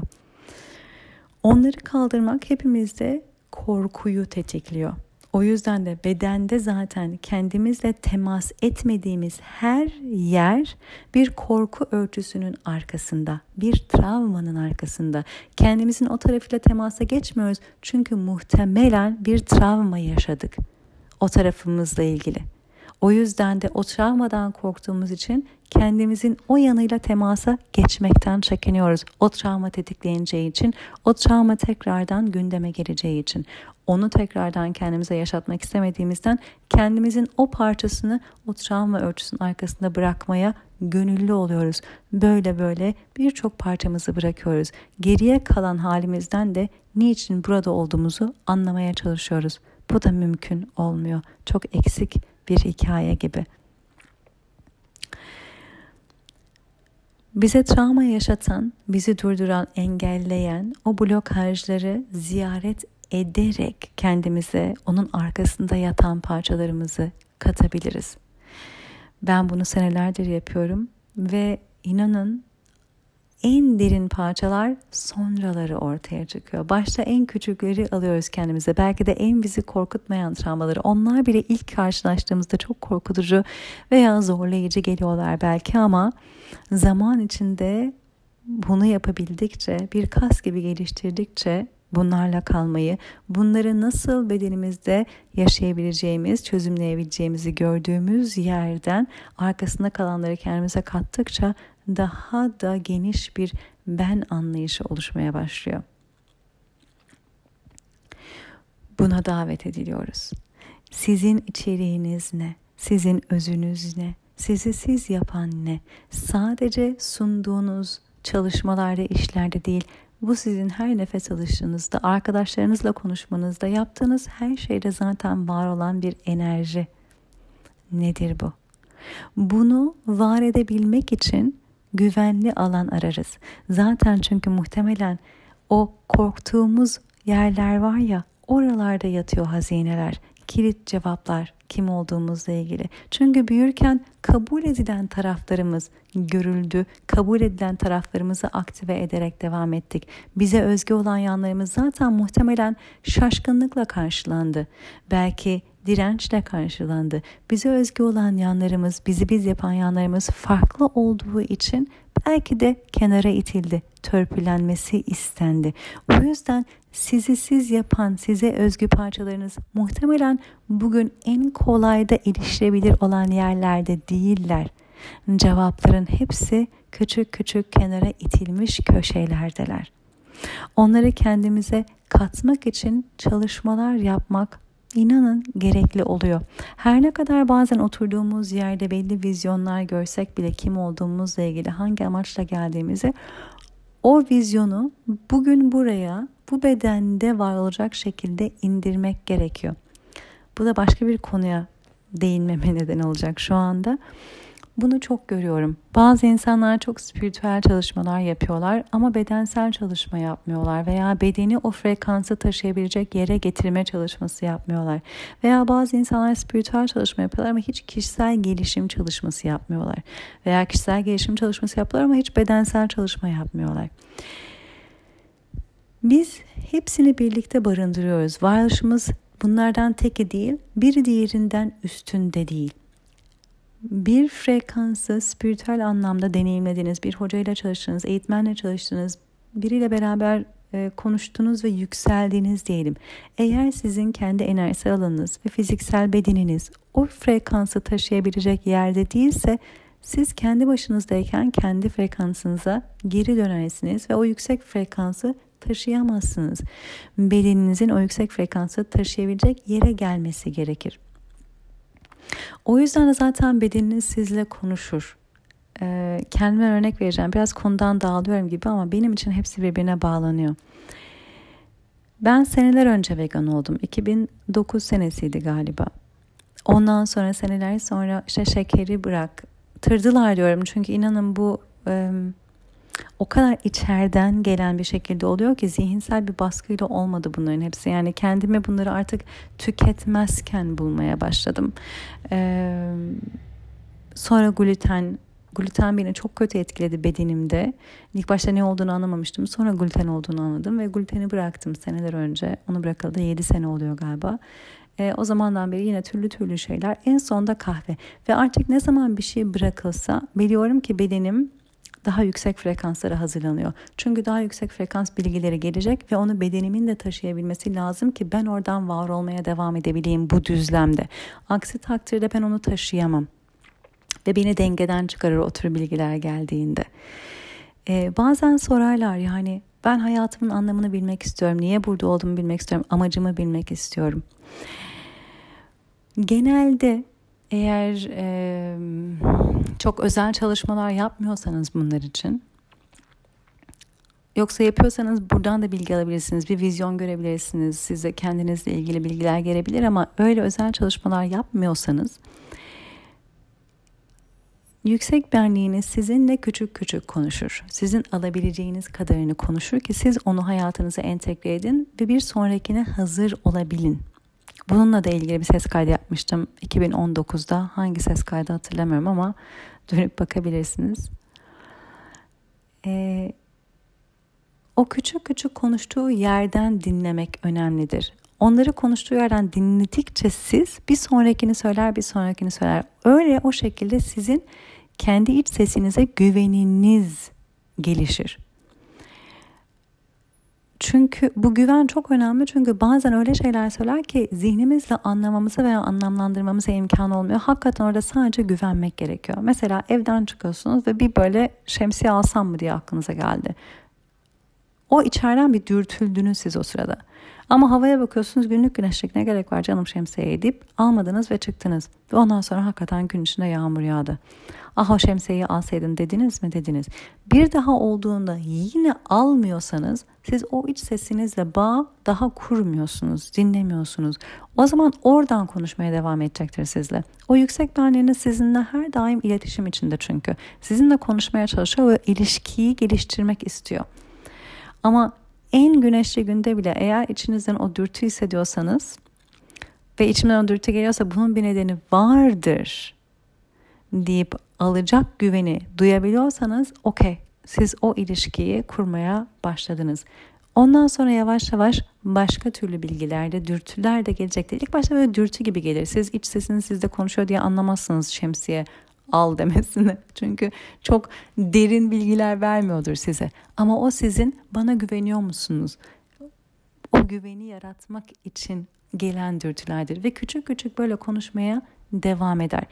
Onları kaldırmak hepimizde korkuyu tetikliyor. O yüzden de bedende zaten kendimizle temas etmediğimiz her yer bir korku örtüsünün arkasında, bir travmanın arkasında. Kendimizin o tarafıyla temasa geçmiyoruz çünkü muhtemelen bir travma yaşadık o tarafımızla ilgili. O yüzden de o travmadan korktuğumuz için kendimizin o yanıyla temasa geçmekten çekiniyoruz. O travma tetikleyeceği için, o travma tekrardan gündeme geleceği için. Onu tekrardan kendimize yaşatmak istemediğimizden kendimizin o parçasını o travma örtüsünün arkasında bırakmaya gönüllü oluyoruz. Böyle böyle birçok parçamızı bırakıyoruz. Geriye kalan halimizden de niçin burada olduğumuzu anlamaya çalışıyoruz. Bu da mümkün olmuyor. Çok eksik bir hikaye gibi. Bize travma yaşatan, bizi durduran, engelleyen o blokajları ziyaret ederek kendimize onun arkasında yatan parçalarımızı katabiliriz. Ben bunu senelerdir yapıyorum ve inanın en derin parçalar sonraları ortaya çıkıyor. Başta en küçükleri alıyoruz kendimize. Belki de en bizi korkutmayan travmaları. Onlar bile ilk karşılaştığımızda çok korkutucu veya zorlayıcı geliyorlar belki ama zaman içinde bunu yapabildikçe, bir kas gibi geliştirdikçe bunlarla kalmayı, bunları nasıl bedenimizde yaşayabileceğimiz, çözümleyebileceğimizi gördüğümüz yerden arkasında kalanları kendimize kattıkça daha da geniş bir ben anlayışı oluşmaya başlıyor. Buna davet ediliyoruz. Sizin içeriğiniz ne? Sizin özünüz ne? Sizi siz yapan ne? Sadece sunduğunuz çalışmalarda, işlerde değil, bu sizin her nefes alışınızda, arkadaşlarınızla konuşmanızda, yaptığınız her şeyde zaten var olan bir enerji. Nedir bu? Bunu var edebilmek için güvenli alan ararız. Zaten çünkü muhtemelen O korktuğumuz yerler var ya oralarda yatıyor hazineler, kilit cevaplar kim olduğumuzla ilgili. Çünkü büyürken kabul edilen taraflarımız görüldü, kabul edilen taraflarımızı aktive ederek devam ettik. Bize özgü olan yanlarımız zaten muhtemelen şaşkınlıkla karşılandı. Belki dirençle karşılandı. Bize özgü olan yanlarımız, bizi biz yapan yanlarımız farklı olduğu için belki de kenara itildi, törpülenmesi istendi. O yüzden sizi siz yapan, size özgü parçalarınız muhtemelen bugün en kolayda erişilebilir olan yerlerde değiller. Cevapların hepsi küçük küçük kenara itilmiş köşelerdeler. Onları kendimize katmak için çalışmalar yapmak inanın gerekli oluyor. Her ne kadar bazen oturduğumuz yerde belli vizyonlar görsek bile kim olduğumuzla ilgili hangi amaçla geldiğimizi o vizyonu bugün buraya bu bedende var olacak şekilde indirmek gerekiyor. Bu da başka bir konuya değinmeme neden olacak şu anda. Bunu çok görüyorum. Bazı insanlar çok spiritüel çalışmalar yapıyorlar ama bedensel çalışma yapmıyorlar veya bedeni o frekansı taşıyabilecek yere getirme çalışması yapmıyorlar. Veya bazı insanlar spiritüel çalışma yapıyorlar ama hiç kişisel gelişim çalışması yapmıyorlar. Veya kişisel gelişim çalışması yapıyorlar ama hiç bedensel çalışma yapmıyorlar. Biz hepsini birlikte barındırıyoruz. Varoluşumuz bunlardan teki değil, bir diğerinden üstünde değil bir frekansı spiritüel anlamda deneyimlediğiniz, bir hocayla çalıştığınız, eğitmenle çalıştığınız, biriyle beraber e, konuştunuz ve yükseldiğiniz diyelim. Eğer sizin kendi enerjisel alanınız ve fiziksel bedeniniz o frekansı taşıyabilecek yerde değilse siz kendi başınızdayken kendi frekansınıza geri dönersiniz ve o yüksek frekansı taşıyamazsınız. Bedeninizin o yüksek frekansı taşıyabilecek yere gelmesi gerekir. O yüzden de zaten bedeniniz sizle konuşur. Ee, kendime örnek vereceğim. Biraz konudan dağılıyorum gibi ama benim için hepsi birbirine bağlanıyor. Ben seneler önce vegan oldum. 2009 senesiydi galiba. Ondan sonra seneler sonra işte şekeri bıraktırdılar diyorum. Çünkü inanın bu e, o kadar içeriden gelen bir şekilde oluyor ki zihinsel bir baskıyla olmadı bunların hepsi. Yani kendimi bunları artık tüketmezken bulmaya başladım. Ee, sonra gluten gluten beni çok kötü etkiledi bedenimde. İlk başta ne olduğunu anlamamıştım. Sonra gluten olduğunu anladım ve gluteni bıraktım seneler önce. Onu bırakalı 7 sene oluyor galiba. E, o zamandan beri yine türlü türlü şeyler. En sonda kahve. Ve artık ne zaman bir şey bırakılsa biliyorum ki bedenim daha yüksek frekanslara hazırlanıyor. Çünkü daha yüksek frekans bilgileri gelecek ve onu bedenimin de taşıyabilmesi lazım ki ben oradan var olmaya devam edebileyim bu düzlemde. Aksi takdirde ben onu taşıyamam. Ve beni dengeden çıkarır o tür bilgiler geldiğinde. Ee, bazen sorarlar yani ben hayatımın anlamını bilmek istiyorum. Niye burada olduğumu bilmek istiyorum. Amacımı bilmek istiyorum. Genelde eğer e, çok özel çalışmalar yapmıyorsanız bunlar için Yoksa yapıyorsanız buradan da bilgi alabilirsiniz. Bir vizyon görebilirsiniz. Size kendinizle ilgili bilgiler gelebilir ama öyle özel çalışmalar yapmıyorsanız yüksek benliğiniz sizinle küçük küçük konuşur. Sizin alabileceğiniz kadarını konuşur ki siz onu hayatınıza entegre edin ve bir sonrakine hazır olabilin. Bununla da ilgili bir ses kaydı yapmıştım 2019'da. Hangi ses kaydı hatırlamıyorum ama dönüp bakabilirsiniz. Ee, o küçük küçük konuştuğu yerden dinlemek önemlidir. Onları konuştuğu yerden dinledikçe siz bir sonrakini söyler, bir sonrakini söyler. Öyle o şekilde sizin kendi iç sesinize güveniniz gelişir. Çünkü bu güven çok önemli çünkü bazen öyle şeyler söyler ki zihnimizle anlamamıza veya anlamlandırmamıza imkan olmuyor. Hakikaten orada sadece güvenmek gerekiyor. Mesela evden çıkıyorsunuz ve bir böyle şemsiye alsam mı diye aklınıza geldi. O içeriden bir dürtüldünüz siz o sırada. Ama havaya bakıyorsunuz günlük güneşlik ne gerek var canım şemsiye deyip almadınız ve çıktınız. Ve ondan sonra hakikaten gün içinde yağmur yağdı. Aha şemsiyeyi alsaydın dediniz mi dediniz. Bir daha olduğunda yine almıyorsanız siz o iç sesinizle bağ daha kurmuyorsunuz, dinlemiyorsunuz. O zaman oradan konuşmaya devam edecektir sizle. O yüksek benliğiniz sizinle her daim iletişim içinde çünkü. Sizinle konuşmaya çalışıyor ve ilişkiyi geliştirmek istiyor. Ama en güneşli günde bile eğer içinizden o dürtü hissediyorsanız ve içimden o dürtü geliyorsa bunun bir nedeni vardır deyip alacak güveni duyabiliyorsanız okey siz o ilişkiyi kurmaya başladınız. Ondan sonra yavaş yavaş başka türlü bilgilerde dürtüler de gelecektir. İlk başta böyle dürtü gibi gelir. Siz iç sesiniz sizde konuşuyor diye anlamazsınız şemsiye al demesini. Çünkü çok derin bilgiler vermiyordur size. Ama o sizin bana güveniyor musunuz? O güveni yaratmak için gelen dürtülerdir ve küçük küçük böyle konuşmaya devam eder.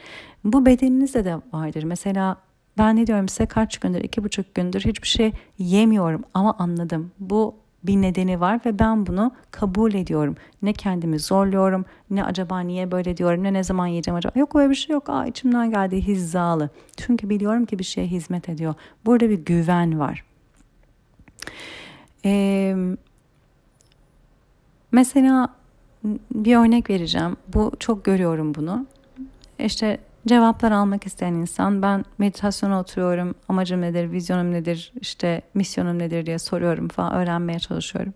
Bu bedeninizde de vardır. Mesela ben ne diyorum size kaç gündür, iki buçuk gündür hiçbir şey yemiyorum ama anladım. Bu bir nedeni var ve ben bunu kabul ediyorum. Ne kendimi zorluyorum, ne acaba niye böyle diyorum, ne ne zaman yiyeceğim acaba. Yok öyle bir şey yok. Aa içimden geldi hizalı. Çünkü biliyorum ki bir şeye hizmet ediyor. Burada bir güven var. Ee, mesela bir örnek vereceğim. Bu çok görüyorum bunu. İşte cevaplar almak isteyen insan ben meditasyona oturuyorum amacım nedir vizyonum nedir işte misyonum nedir diye soruyorum falan öğrenmeye çalışıyorum.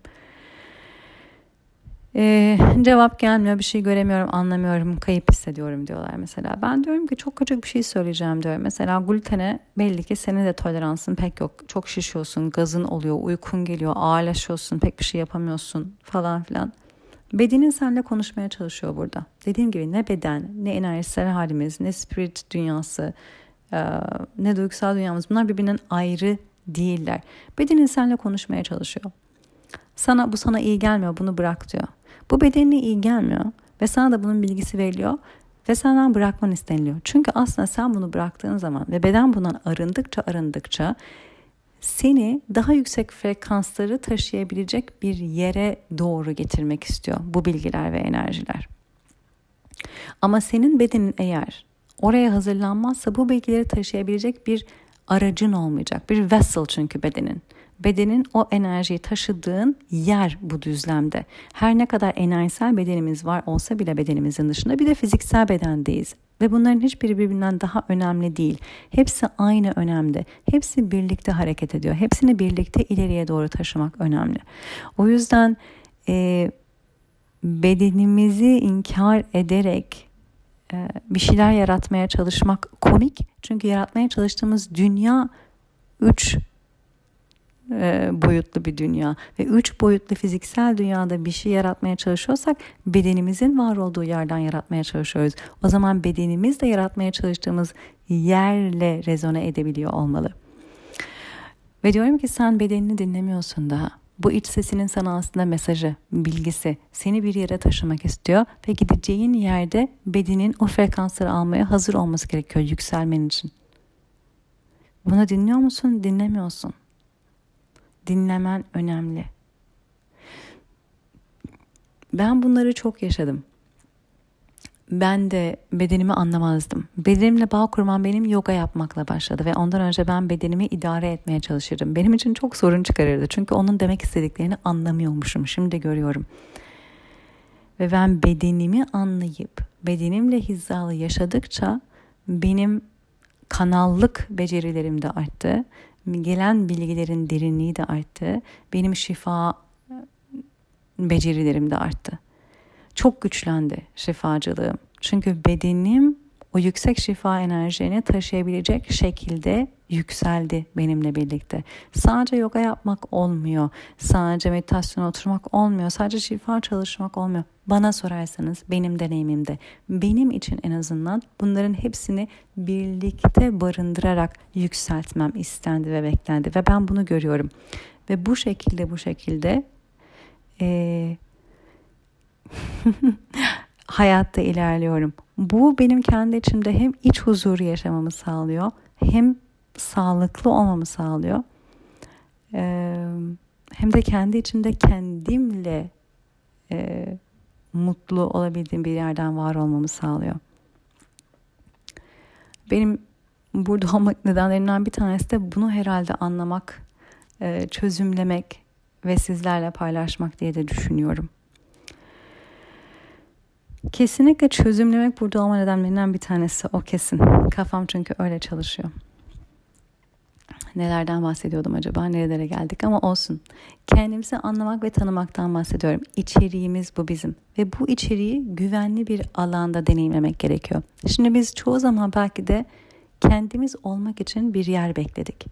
Ee, cevap gelmiyor bir şey göremiyorum anlamıyorum kayıp hissediyorum diyorlar mesela. Ben diyorum ki çok küçük bir şey söyleyeceğim diyorum. Mesela glutene belli ki senin de toleransın pek yok. Çok şişiyorsun gazın oluyor uykun geliyor ağırlaşıyorsun pek bir şey yapamıyorsun falan filan. Bedenin seninle konuşmaya çalışıyor burada. Dediğim gibi ne beden, ne enerjisel halimiz, ne spirit dünyası, ne duygusal dünyamız bunlar birbirinden ayrı değiller. Bedenin seninle konuşmaya çalışıyor. Sana bu sana iyi gelmiyor bunu bırak diyor. Bu bedenine iyi gelmiyor ve sana da bunun bilgisi veriliyor ve senden bırakman isteniliyor. Çünkü aslında sen bunu bıraktığın zaman ve beden bundan arındıkça arındıkça seni daha yüksek frekansları taşıyabilecek bir yere doğru getirmek istiyor bu bilgiler ve enerjiler. Ama senin bedenin eğer oraya hazırlanmazsa bu bilgileri taşıyabilecek bir aracın olmayacak. Bir vessel çünkü bedenin. Bedenin o enerjiyi taşıdığın yer bu düzlemde. Her ne kadar enerjisel bedenimiz var olsa bile bedenimizin dışında bir de fiziksel bedendeyiz. Ve bunların hiçbiri birbirinden daha önemli değil. Hepsi aynı önemde. Hepsi birlikte hareket ediyor. Hepsini birlikte ileriye doğru taşımak önemli. O yüzden e, bedenimizi inkar ederek e, bir şeyler yaratmaya çalışmak komik. Çünkü yaratmaya çalıştığımız dünya üç e, boyutlu bir dünya ve üç boyutlu fiziksel dünyada bir şey yaratmaya çalışıyorsak bedenimizin var olduğu yerden yaratmaya çalışıyoruz. O zaman bedenimiz de yaratmaya çalıştığımız yerle rezone edebiliyor olmalı. Ve diyorum ki sen bedenini dinlemiyorsun daha. Bu iç sesinin sana aslında mesajı, bilgisi seni bir yere taşımak istiyor ve gideceğin yerde bedenin o frekansları almaya hazır olması gerekiyor yükselmen için. Bunu dinliyor musun? Dinlemiyorsun dinlemen önemli. Ben bunları çok yaşadım. Ben de bedenimi anlamazdım. Bedenimle bağ kurmam benim yoga yapmakla başladı ve ondan önce ben bedenimi idare etmeye çalışırdım. Benim için çok sorun çıkarırdı. Çünkü onun demek istediklerini anlamıyormuşum. Şimdi görüyorum. Ve ben bedenimi anlayıp bedenimle hizalı yaşadıkça benim kanallık becerilerim de arttı gelen bilgilerin derinliği de arttı. Benim şifa becerilerim de arttı. Çok güçlendi şifacılığım. Çünkü bedenim o yüksek şifa enerjini taşıyabilecek şekilde yükseldi benimle birlikte. Sadece yoga yapmak olmuyor. Sadece meditasyon oturmak olmuyor. Sadece şifa çalışmak olmuyor. Bana sorarsanız benim deneyimimde benim için en azından bunların hepsini birlikte barındırarak yükseltmem istendi ve beklendi ve ben bunu görüyorum. Ve bu şekilde bu şekilde ee, hayatta ilerliyorum. Bu benim kendi içimde hem iç huzuru yaşamamı sağlıyor hem sağlıklı olmamı sağlıyor. Ee, hem de kendi içimde kendimle e, mutlu olabildiğim bir yerden var olmamı sağlıyor. Benim burada olmak nedenlerinden bir tanesi de bunu herhalde anlamak, e, çözümlemek ve sizlerle paylaşmak diye de düşünüyorum. Kesinlikle çözümlemek burada olma nedenlerinden bir tanesi o kesin. Kafam çünkü öyle çalışıyor. Nelerden bahsediyordum acaba? Nerelere geldik ama olsun. Kendimizi anlamak ve tanımaktan bahsediyorum. İçeriğimiz bu bizim. Ve bu içeriği güvenli bir alanda deneyimlemek gerekiyor. Şimdi biz çoğu zaman belki de kendimiz olmak için bir yer bekledik.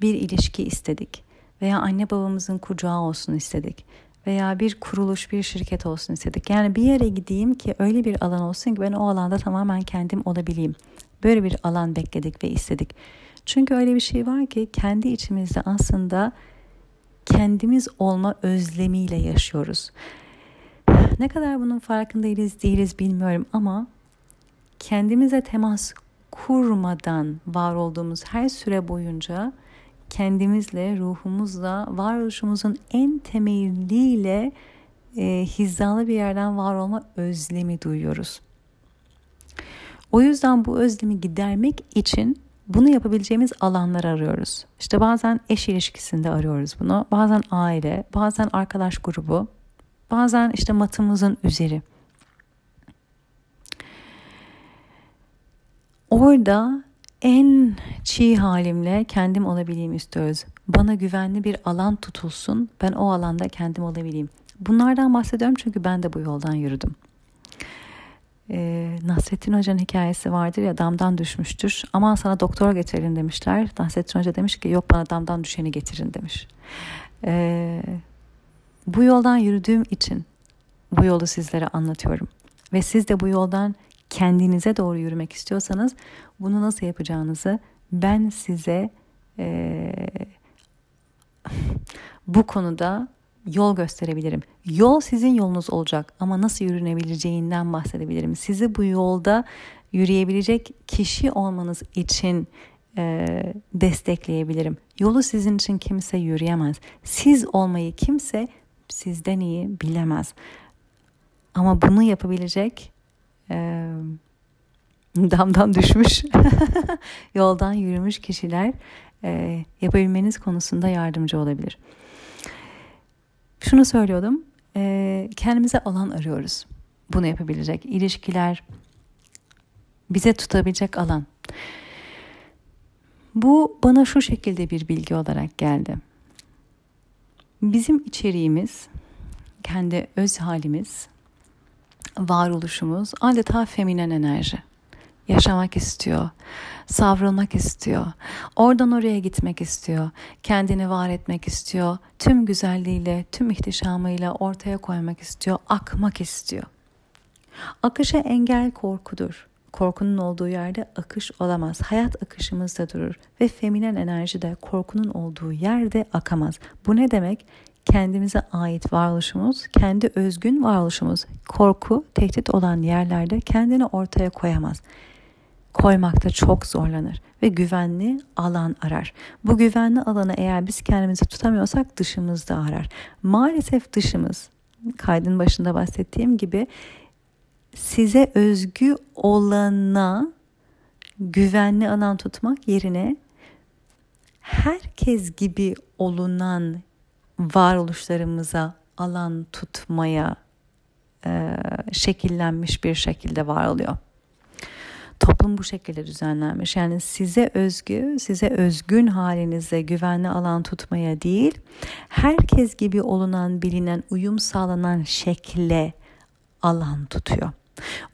Bir ilişki istedik. Veya anne babamızın kucağı olsun istedik. Veya bir kuruluş, bir şirket olsun istedik. Yani bir yere gideyim ki öyle bir alan olsun ki ben o alanda tamamen kendim olabileyim. Böyle bir alan bekledik ve istedik. Çünkü öyle bir şey var ki kendi içimizde aslında kendimiz olma özlemiyle yaşıyoruz. Ne kadar bunun farkındayız değiliz bilmiyorum ama kendimize temas kurmadan var olduğumuz her süre boyunca kendimizle, ruhumuzla, varoluşumuzun en temeliyle e, hizalı bir yerden var olma özlemi duyuyoruz. O yüzden bu özlemi gidermek için bunu yapabileceğimiz alanlar arıyoruz. İşte bazen eş ilişkisinde arıyoruz bunu. Bazen aile, bazen arkadaş grubu, bazen işte matımızın üzeri. Orada en çiğ halimle kendim olabileyim istiyoruz. Bana güvenli bir alan tutulsun. Ben o alanda kendim olabileyim. Bunlardan bahsediyorum çünkü ben de bu yoldan yürüdüm e, Nasrettin Hoca'nın hikayesi vardır ya damdan düşmüştür. Aman sana doktor getirin demişler. Nasrettin Hoca demiş ki yok bana damdan düşeni getirin demiş. E, bu yoldan yürüdüğüm için bu yolu sizlere anlatıyorum. Ve siz de bu yoldan kendinize doğru yürümek istiyorsanız bunu nasıl yapacağınızı ben size e, bu konuda yol gösterebilirim. Yol sizin yolunuz olacak ama nasıl yürünebileceğinden bahsedebilirim. Sizi bu yolda yürüyebilecek kişi olmanız için e, destekleyebilirim. Yolu sizin için kimse yürüyemez. Siz olmayı kimse sizden iyi bilemez. Ama bunu yapabilecek e, damdan düşmüş, yoldan yürümüş kişiler e, yapabilmeniz konusunda yardımcı olabilir. Şunu söylüyordum. E, kendimize alan arıyoruz. Bunu yapabilecek. ilişkiler bize tutabilecek alan. Bu bana şu şekilde bir bilgi olarak geldi. Bizim içeriğimiz, kendi öz halimiz, varoluşumuz adeta feminen enerji yaşamak istiyor, savrulmak istiyor, oradan oraya gitmek istiyor, kendini var etmek istiyor, tüm güzelliğiyle, tüm ihtişamıyla ortaya koymak istiyor, akmak istiyor. Akışa engel korkudur. Korkunun olduğu yerde akış olamaz. Hayat akışımızda durur ve feminen enerji de korkunun olduğu yerde akamaz. Bu ne demek? Kendimize ait varoluşumuz, kendi özgün varoluşumuz korku, tehdit olan yerlerde kendini ortaya koyamaz koymakta çok zorlanır ve güvenli alan arar. Bu güvenli alanı eğer biz kendimizi tutamıyorsak dışımızda arar. Maalesef dışımız kaydın başında bahsettiğim gibi size özgü olana güvenli alan tutmak yerine herkes gibi olunan varoluşlarımıza alan tutmaya e, şekillenmiş bir şekilde var oluyor. Toplum bu şekilde düzenlenmiş. Yani size özgü, size özgün halinize güvenli alan tutmaya değil, herkes gibi olunan, bilinen, uyum sağlanan şekle alan tutuyor.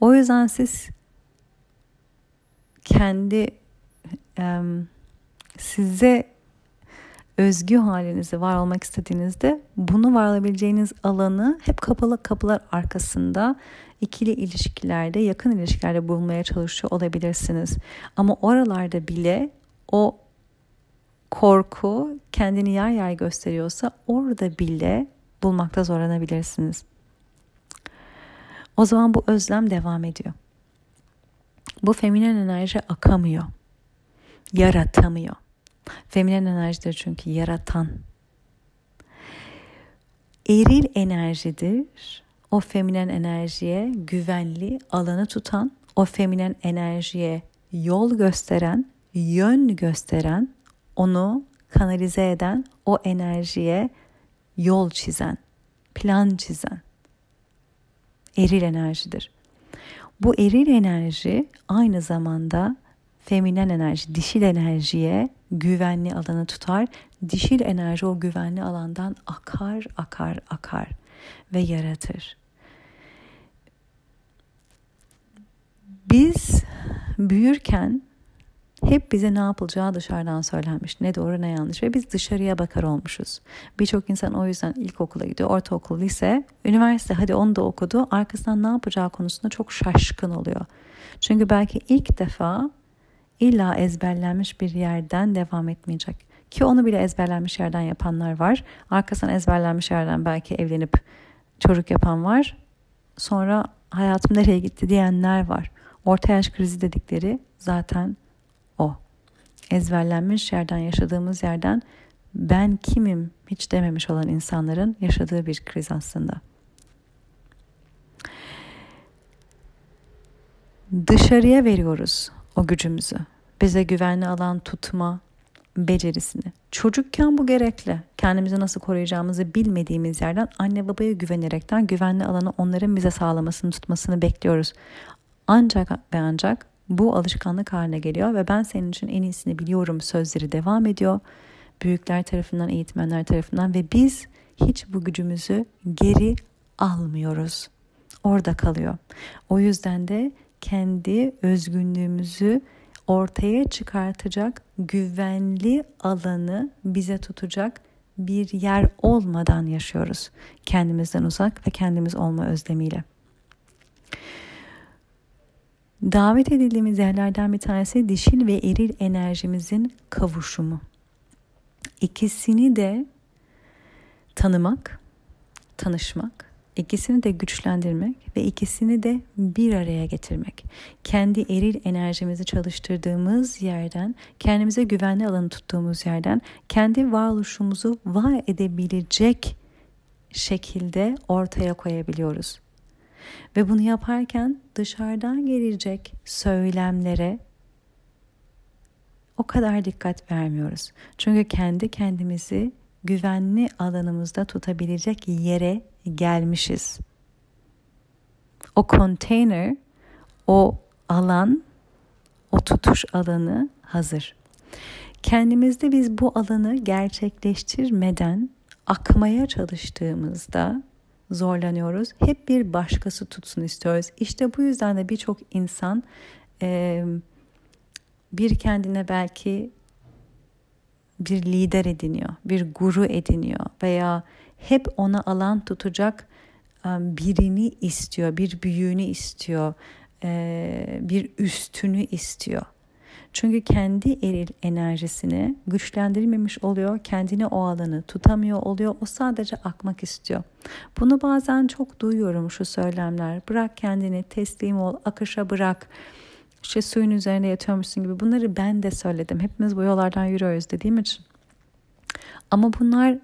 O yüzden siz kendi size özgü halinizi var olmak istediğinizde bunu var olabileceğiniz alanı hep kapalı kapılar arkasında ikili ilişkilerde, yakın ilişkilerde bulmaya çalışıyor olabilirsiniz. Ama oralarda bile o korku kendini yer yer gösteriyorsa orada bile bulmakta zorlanabilirsiniz. O zaman bu özlem devam ediyor. Bu feminen enerji akamıyor. Yaratamıyor. Feminen enerjidir çünkü yaratan. Eril enerjidir. O feminen enerjiye güvenli alanı tutan, o feminen enerjiye yol gösteren, yön gösteren, onu kanalize eden, o enerjiye yol çizen, plan çizen eril enerjidir. Bu eril enerji aynı zamanda feminen enerji, dişil enerjiye güvenli alanı tutar. Dişil enerji o güvenli alandan akar, akar, akar ve yaratır. Biz büyürken hep bize ne yapılacağı dışarıdan söylenmiş. Ne doğru ne yanlış ve biz dışarıya bakar olmuşuz. Birçok insan o yüzden ilkokula gidiyor, ortaokul, lise, üniversite hadi onu da okudu. Arkasından ne yapacağı konusunda çok şaşkın oluyor. Çünkü belki ilk defa illa ezberlenmiş bir yerden devam etmeyecek. Ki onu bile ezberlenmiş yerden yapanlar var. Arkasından ezberlenmiş yerden belki evlenip çocuk yapan var. Sonra hayatım nereye gitti diyenler var. Orta yaş krizi dedikleri zaten o. Ezberlenmiş yerden yaşadığımız yerden ben kimim hiç dememiş olan insanların yaşadığı bir kriz aslında. Dışarıya veriyoruz o gücümüzü. Bize güvenli alan tutma becerisini. Çocukken bu gerekli. Kendimizi nasıl koruyacağımızı bilmediğimiz yerden anne babaya güvenerekten güvenli alanı onların bize sağlamasını tutmasını bekliyoruz. Ancak ve ancak bu alışkanlık haline geliyor ve ben senin için en iyisini biliyorum sözleri devam ediyor. Büyükler tarafından, eğitmenler tarafından ve biz hiç bu gücümüzü geri almıyoruz. Orada kalıyor. O yüzden de kendi özgünlüğümüzü ortaya çıkartacak güvenli alanı bize tutacak bir yer olmadan yaşıyoruz. Kendimizden uzak ve kendimiz olma özlemiyle. Davet edildiğimiz yerlerden bir tanesi dişil ve eril enerjimizin kavuşumu. İkisini de tanımak, tanışmak, ikisini de güçlendirmek ve ikisini de bir araya getirmek. Kendi eril enerjimizi çalıştırdığımız yerden, kendimize güvenli alanı tuttuğumuz yerden, kendi varoluşumuzu var edebilecek şekilde ortaya koyabiliyoruz. Ve bunu yaparken dışarıdan gelecek söylemlere o kadar dikkat vermiyoruz. Çünkü kendi kendimizi güvenli alanımızda tutabilecek yere gelmişiz. O konteyner, o alan, o tutuş alanı hazır. Kendimizde biz bu alanı gerçekleştirmeden akmaya çalıştığımızda zorlanıyoruz. Hep bir başkası tutsun istiyoruz. İşte bu yüzden de birçok insan e, bir kendine belki bir lider ediniyor, bir guru ediniyor veya hep ona alan tutacak birini istiyor, bir büyüğünü istiyor, bir üstünü istiyor. Çünkü kendi eril enerjisini güçlendirmemiş oluyor. Kendini o alanı tutamıyor oluyor. O sadece akmak istiyor. Bunu bazen çok duyuyorum şu söylemler. Bırak kendini teslim ol, akışa bırak. İşte suyun üzerinde yatıyormuşsun gibi. Bunları ben de söyledim. Hepimiz bu yollardan yürüyoruz dediğim için. Ama bunlar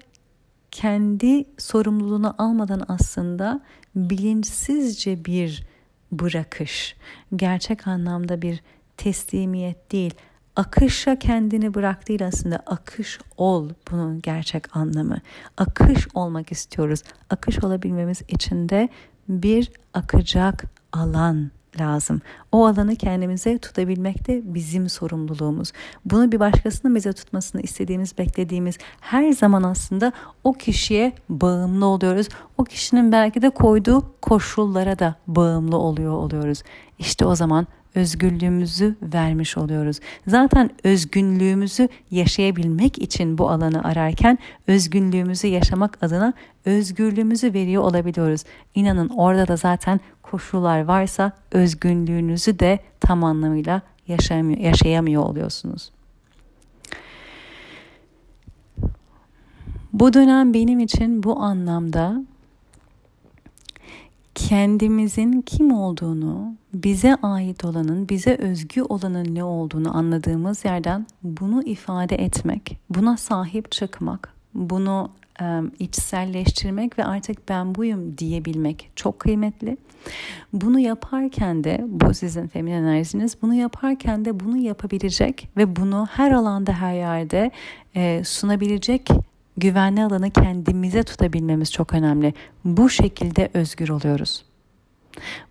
kendi sorumluluğunu almadan aslında bilinçsizce bir bırakış. Gerçek anlamda bir teslimiyet değil. Akışa kendini bırak değil aslında akış ol bunun gerçek anlamı. Akış olmak istiyoruz. Akış olabilmemiz için de bir akacak alan lazım. O alanı kendimize tutabilmek de bizim sorumluluğumuz. Bunu bir başkasının bize tutmasını istediğimiz, beklediğimiz her zaman aslında o kişiye bağımlı oluyoruz. O kişinin belki de koyduğu koşullara da bağımlı oluyor oluyoruz. İşte o zaman özgürlüğümüzü vermiş oluyoruz. Zaten özgünlüğümüzü yaşayabilmek için bu alanı ararken özgünlüğümüzü yaşamak adına özgürlüğümüzü veriyor olabiliyoruz. İnanın orada da zaten koşullar varsa özgünlüğünüzü de tam anlamıyla yaşayamıyor, yaşayamıyor oluyorsunuz. Bu dönem benim için bu anlamda kendimizin kim olduğunu, bize ait olanın, bize özgü olanın ne olduğunu anladığımız yerden bunu ifade etmek, buna sahip çıkmak, bunu e, içselleştirmek ve artık ben buyum diyebilmek çok kıymetli. Bunu yaparken de bu sizin feminen enerjiniz bunu yaparken de bunu yapabilecek ve bunu her alanda her yerde e, sunabilecek güvenli alanı kendimize tutabilmemiz çok önemli. Bu şekilde özgür oluyoruz.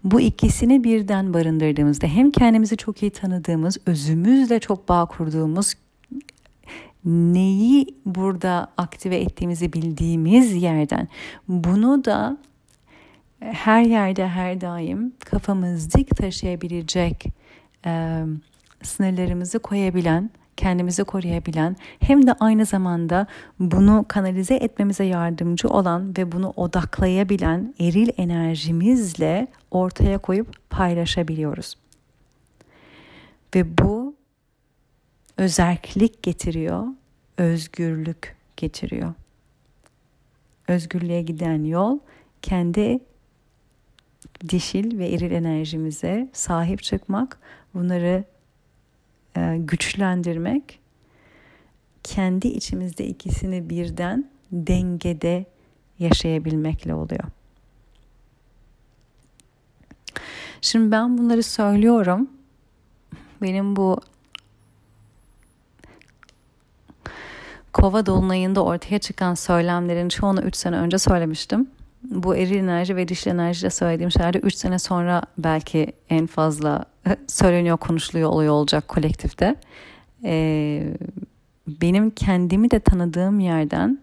Bu ikisini birden barındırdığımızda hem kendimizi çok iyi tanıdığımız, özümüzle çok bağ kurduğumuz neyi burada aktive ettiğimizi bildiğimiz yerden bunu da her yerde her daim kafamız dik taşıyabilecek e, sınırlarımızı koyabilen, kendimizi koruyabilen hem de aynı zamanda bunu kanalize etmemize yardımcı olan ve bunu odaklayabilen eril enerjimizle ortaya koyup paylaşabiliyoruz. Ve bu özerklik getiriyor, özgürlük getiriyor. Özgürlüğe giden yol kendi dişil ve eril enerjimize sahip çıkmak, bunları güçlendirmek, kendi içimizde ikisini birden dengede yaşayabilmekle oluyor. Şimdi ben bunları söylüyorum. Benim bu Kova dolunayında ortaya çıkan söylemlerin çoğunu 3 sene önce söylemiştim. Bu eril enerji ve dişil enerjiyle söylediğim şeyler de 3 sene sonra belki en fazla söyleniyor, konuşuluyor oluyor olacak kolektifte. Ee, benim kendimi de tanıdığım yerden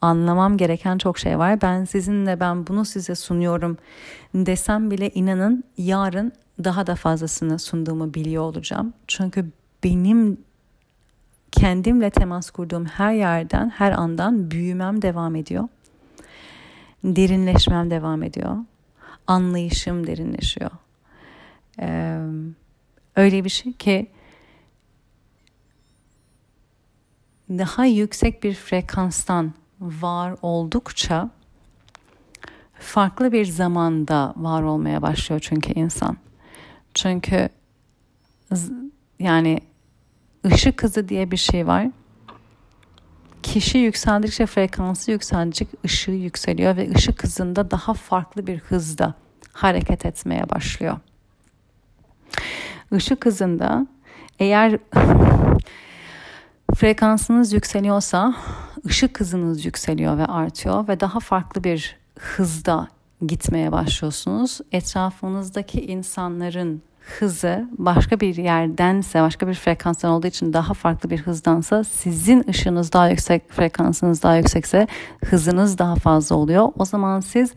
anlamam gereken çok şey var. Ben sizinle ben bunu size sunuyorum desem bile inanın yarın daha da fazlasını sunduğumu biliyor olacağım. Çünkü benim kendimle temas kurduğum her yerden, her andan büyümem devam ediyor. Derinleşmem devam ediyor. Anlayışım derinleşiyor. Ee, öyle bir şey ki daha yüksek bir frekanstan var oldukça farklı bir zamanda var olmaya başlıyor çünkü insan. Çünkü yani ışık hızı diye bir şey var. Kişi yükseldikçe frekansı yükseldikçe ışığı yükseliyor ve ışık hızında daha farklı bir hızda hareket etmeye başlıyor. Işık hızında eğer frekansınız yükseliyorsa ışık hızınız yükseliyor ve artıyor ve daha farklı bir hızda gitmeye başlıyorsunuz. Etrafınızdaki insanların hızı başka bir yerdense, başka bir frekanstan olduğu için daha farklı bir hızdansa sizin ışığınız daha yüksek, frekansınız daha yüksekse hızınız daha fazla oluyor. O zaman siz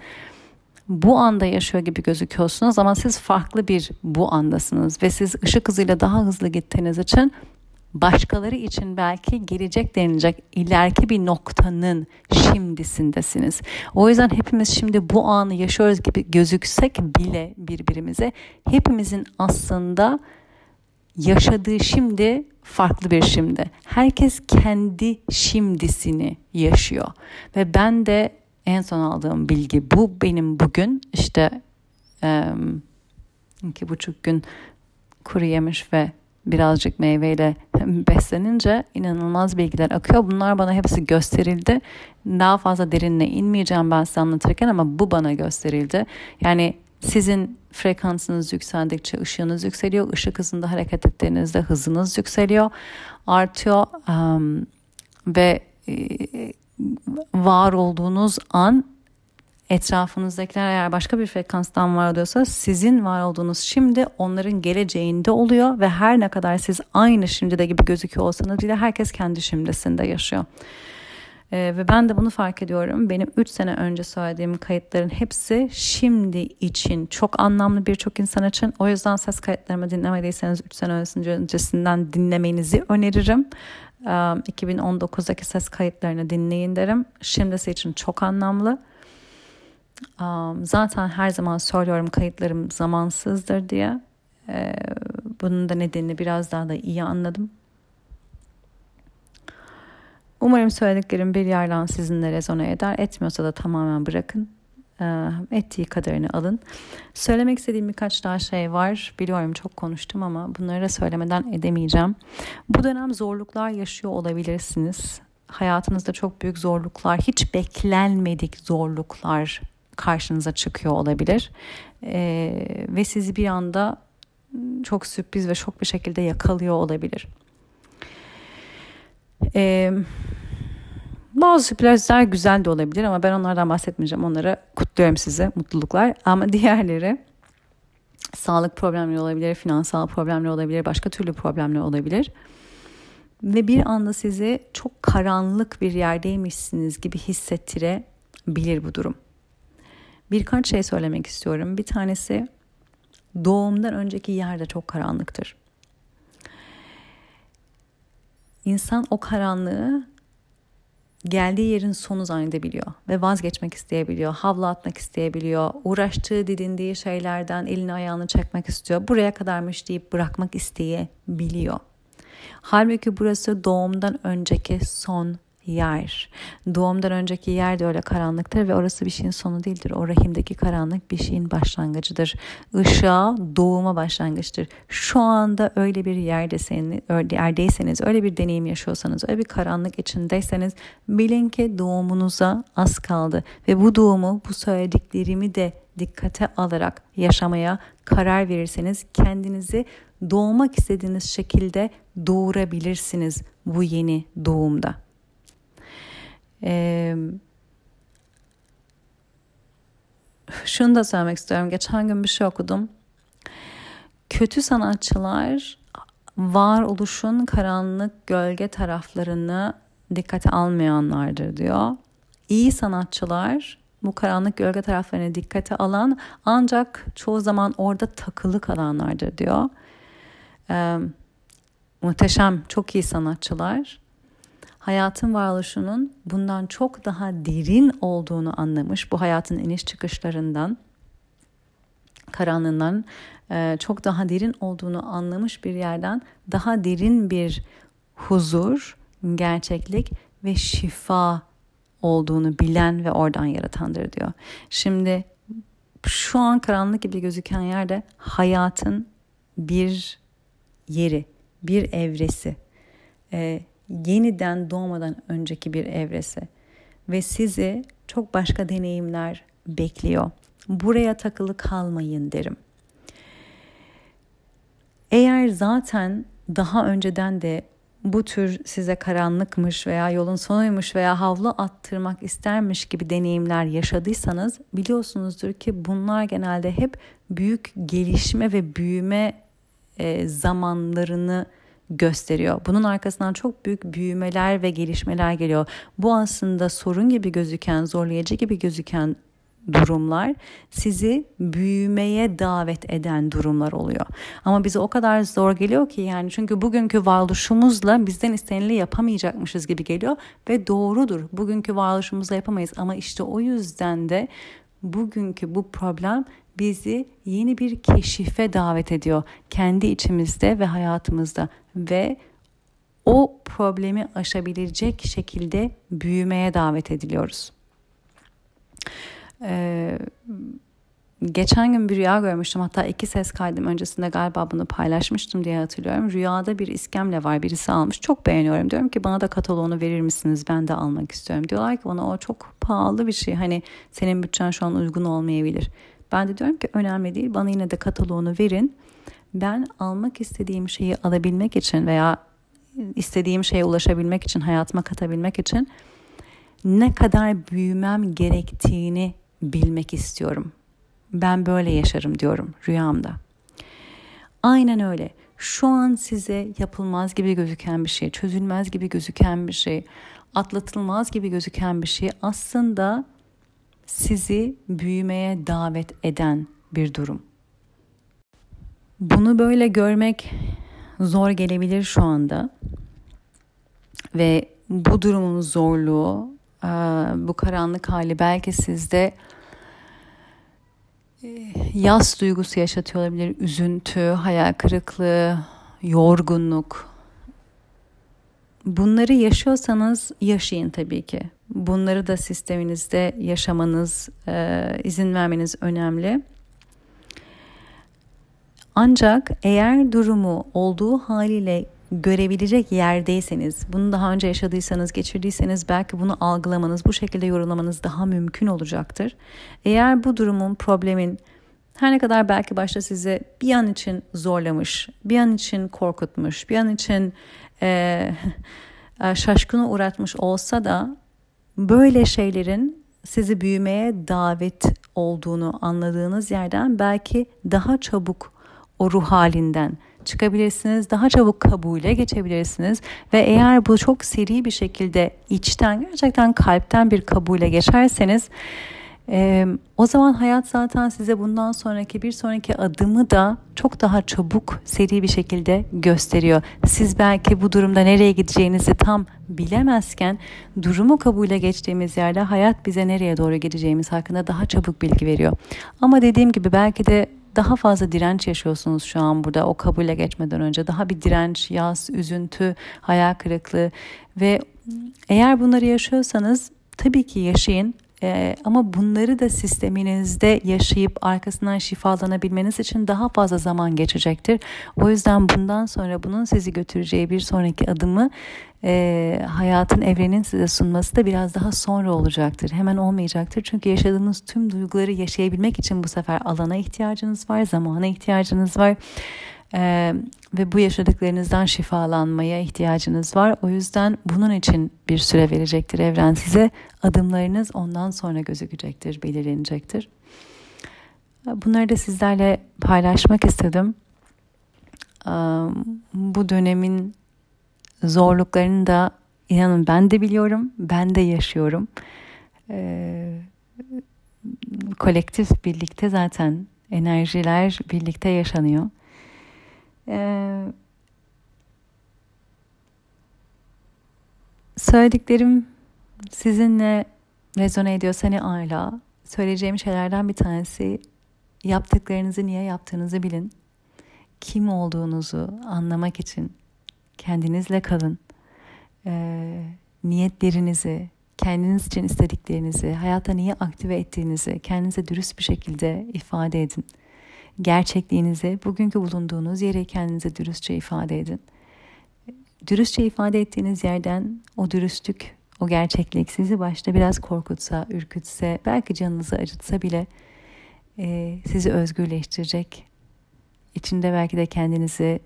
bu anda yaşıyor gibi gözüküyorsunuz ama siz farklı bir bu andasınız ve siz ışık hızıyla daha hızlı gittiğiniz için başkaları için belki gelecek denilecek ileriki bir noktanın şimdisindesiniz. O yüzden hepimiz şimdi bu anı yaşıyoruz gibi gözüksek bile birbirimize hepimizin aslında yaşadığı şimdi farklı bir şimdi. Herkes kendi şimdisini yaşıyor. Ve ben de en son aldığım bilgi bu benim bugün işte iki buçuk gün kuru yemiş ve birazcık meyveyle beslenince inanılmaz bilgiler akıyor. Bunlar bana hepsi gösterildi. Daha fazla derinle inmeyeceğim ben size anlatırken ama bu bana gösterildi. Yani sizin frekansınız yükseldikçe ışığınız yükseliyor. Işık hızında hareket ettiğinizde hızınız yükseliyor, artıyor um, ve e, var olduğunuz an etrafınızdakiler eğer başka bir frekanstan var oluyorsa sizin var olduğunuz şimdi onların geleceğinde oluyor ve her ne kadar siz aynı şimdide gibi gözüküyor olsanız bile herkes kendi şimdisinde yaşıyor. Ee, ve ben de bunu fark ediyorum. Benim 3 sene önce söylediğim kayıtların hepsi şimdi için çok anlamlı birçok insan için. O yüzden ses kayıtlarımı dinlemediyseniz 3 sene öncesinden dinlemenizi öneririm. 2019'daki ses kayıtlarını dinleyin derim. Şimdisi için çok anlamlı. Zaten her zaman söylüyorum kayıtlarım zamansızdır diye. Ee, bunun da nedenini biraz daha da iyi anladım. Umarım söylediklerim bir yerden sizinle rezone eder. Etmiyorsa da tamamen bırakın. Ee, ettiği kadarını alın. Söylemek istediğim birkaç daha şey var. Biliyorum çok konuştum ama bunları da söylemeden edemeyeceğim. Bu dönem zorluklar yaşıyor olabilirsiniz. Hayatınızda çok büyük zorluklar, hiç beklenmedik zorluklar karşınıza çıkıyor olabilir. Ee, ve sizi bir anda çok sürpriz ve şok bir şekilde yakalıyor olabilir. Ee, bazı sürprizler güzel de olabilir ama ben onlardan bahsetmeyeceğim. Onları kutluyorum size. Mutluluklar. Ama diğerleri sağlık problemleri olabilir, finansal problemler olabilir, başka türlü problemler olabilir. ve bir anda sizi çok karanlık bir yerdeymişsiniz gibi hissettirebilir bu durum. Birkaç şey söylemek istiyorum. Bir tanesi doğumdan önceki yer de çok karanlıktır. İnsan o karanlığı geldiği yerin sonu zannedebiliyor ve vazgeçmek isteyebiliyor, havlu atmak isteyebiliyor, uğraştığı, didindiği şeylerden elini ayağını çekmek istiyor, buraya kadarmış deyip bırakmak isteyebiliyor. Halbuki burası doğumdan önceki son yer. Doğumdan önceki yer de öyle karanlıktır ve orası bir şeyin sonu değildir. O rahimdeki karanlık bir şeyin başlangıcıdır. Işığa doğuma başlangıçtır. Şu anda öyle bir yerdeseniz, yerdeyseniz, öyle bir deneyim yaşıyorsanız, öyle bir karanlık içindeyseniz bilin ki doğumunuza az kaldı. Ve bu doğumu, bu söylediklerimi de dikkate alarak yaşamaya karar verirseniz kendinizi doğmak istediğiniz şekilde doğurabilirsiniz bu yeni doğumda. Ee, şunu da söylemek istiyorum. Geçen gün bir şey okudum. Kötü sanatçılar varoluşun karanlık gölge taraflarını dikkate almayanlardır diyor. İyi sanatçılar bu karanlık gölge taraflarını dikkate alan ancak çoğu zaman orada takılı kalanlardır diyor. Ee, muhteşem, çok iyi sanatçılar hayatın varoluşunun bundan çok daha derin olduğunu anlamış. Bu hayatın iniş çıkışlarından, karanlığından e, çok daha derin olduğunu anlamış bir yerden daha derin bir huzur, gerçeklik ve şifa olduğunu bilen ve oradan yaratandır diyor. Şimdi şu an karanlık gibi gözüken yerde hayatın bir yeri, bir evresi. E, yeniden doğmadan önceki bir evresi ve sizi çok başka deneyimler bekliyor. Buraya takılı kalmayın derim. Eğer zaten daha önceden de bu tür size karanlıkmış veya yolun sonuymuş veya havlu attırmak istermiş gibi deneyimler yaşadıysanız biliyorsunuzdur ki bunlar genelde hep büyük gelişme ve büyüme e, zamanlarını gösteriyor. Bunun arkasından çok büyük büyümeler ve gelişmeler geliyor. Bu aslında sorun gibi gözüken, zorlayıcı gibi gözüken durumlar sizi büyümeye davet eden durumlar oluyor. Ama bize o kadar zor geliyor ki yani çünkü bugünkü varoluşumuzla bizden istenili yapamayacakmışız gibi geliyor ve doğrudur. Bugünkü varoluşumuzla yapamayız ama işte o yüzden de bugünkü bu problem bizi yeni bir keşife davet ediyor kendi içimizde ve hayatımızda ve o problemi aşabilecek şekilde büyümeye davet ediliyoruz. Ee, geçen gün bir rüya görmüştüm. Hatta iki ses kaydım öncesinde galiba bunu paylaşmıştım diye hatırlıyorum. Rüyada bir iskemle var. Birisi almış. Çok beğeniyorum. Diyorum ki bana da kataloğunu verir misiniz? Ben de almak istiyorum. Diyorlar ki bana o çok pahalı bir şey. Hani senin bütçen şu an uygun olmayabilir. Ben de diyorum ki önemli değil. Bana yine de kataloğunu verin. Ben almak istediğim şeyi alabilmek için veya istediğim şeye ulaşabilmek için, hayatıma katabilmek için ne kadar büyümem gerektiğini bilmek istiyorum. Ben böyle yaşarım diyorum rüyamda. Aynen öyle. Şu an size yapılmaz gibi gözüken bir şey, çözülmez gibi gözüken bir şey, atlatılmaz gibi gözüken bir şey aslında sizi büyümeye davet eden bir durum. Bunu böyle görmek zor gelebilir şu anda. Ve bu durumun zorluğu, bu karanlık hali belki sizde yas duygusu yaşatıyor olabilir. Üzüntü, hayal kırıklığı, yorgunluk. Bunları yaşıyorsanız yaşayın tabii ki. Bunları da sisteminizde yaşamanız, izin vermeniz önemli. Ancak eğer durumu olduğu haliyle görebilecek yerdeyseniz, bunu daha önce yaşadıysanız, geçirdiyseniz belki bunu algılamanız, bu şekilde yorumlamanız daha mümkün olacaktır. Eğer bu durumun, problemin her ne kadar belki başta sizi bir an için zorlamış, bir an için korkutmuş, bir an için e, şaşkına uğratmış olsa da böyle şeylerin sizi büyümeye davet olduğunu anladığınız yerden belki daha çabuk o ruh halinden çıkabilirsiniz. Daha çabuk kabule geçebilirsiniz. Ve eğer bu çok seri bir şekilde içten gerçekten kalpten bir kabule geçerseniz ee, o zaman hayat zaten size bundan sonraki bir sonraki adımı da çok daha çabuk seri bir şekilde gösteriyor. Siz belki bu durumda nereye gideceğinizi tam bilemezken durumu kabule geçtiğimiz yerde hayat bize nereye doğru gideceğimiz hakkında daha çabuk bilgi veriyor. Ama dediğim gibi belki de daha fazla direnç yaşıyorsunuz şu an burada o kabule geçmeden önce. Daha bir direnç, yaz, üzüntü, hayal kırıklığı ve eğer bunları yaşıyorsanız tabii ki yaşayın ee, ama bunları da sisteminizde yaşayıp arkasından şifalanabilmeniz için daha fazla zaman geçecektir. O yüzden bundan sonra bunun sizi götüreceği bir sonraki adımı e, hayatın evrenin size sunması da biraz daha sonra olacaktır. Hemen olmayacaktır. Çünkü yaşadığınız tüm duyguları yaşayabilmek için bu sefer alana ihtiyacınız var, zamana ihtiyacınız var. Ee, ve bu yaşadıklarınızdan şifalanmaya ihtiyacınız var. O yüzden bunun için bir süre verecektir evren size. Adımlarınız ondan sonra gözükecektir, belirlenecektir. Bunları da sizlerle paylaşmak istedim. Bu dönemin zorluklarını da inanın ben de biliyorum, ben de yaşıyorum. Kolektif birlikte zaten enerjiler birlikte yaşanıyor. Ee, söylediklerim sizinle rezone ediyorsa ne ala. Söyleyeceğim şeylerden bir tanesi yaptıklarınızı niye yaptığınızı bilin. Kim olduğunuzu anlamak için kendinizle kalın. Ee, niyetlerinizi, kendiniz için istediklerinizi, hayatta niye aktive ettiğinizi kendinize dürüst bir şekilde ifade edin gerçekliğinizi, bugünkü bulunduğunuz yere kendinize dürüstçe ifade edin. Dürüstçe ifade ettiğiniz yerden o dürüstlük, o gerçeklik sizi başta biraz korkutsa, ürkütse, belki canınızı acıtsa bile e, sizi özgürleştirecek. İçinde belki de kendinizi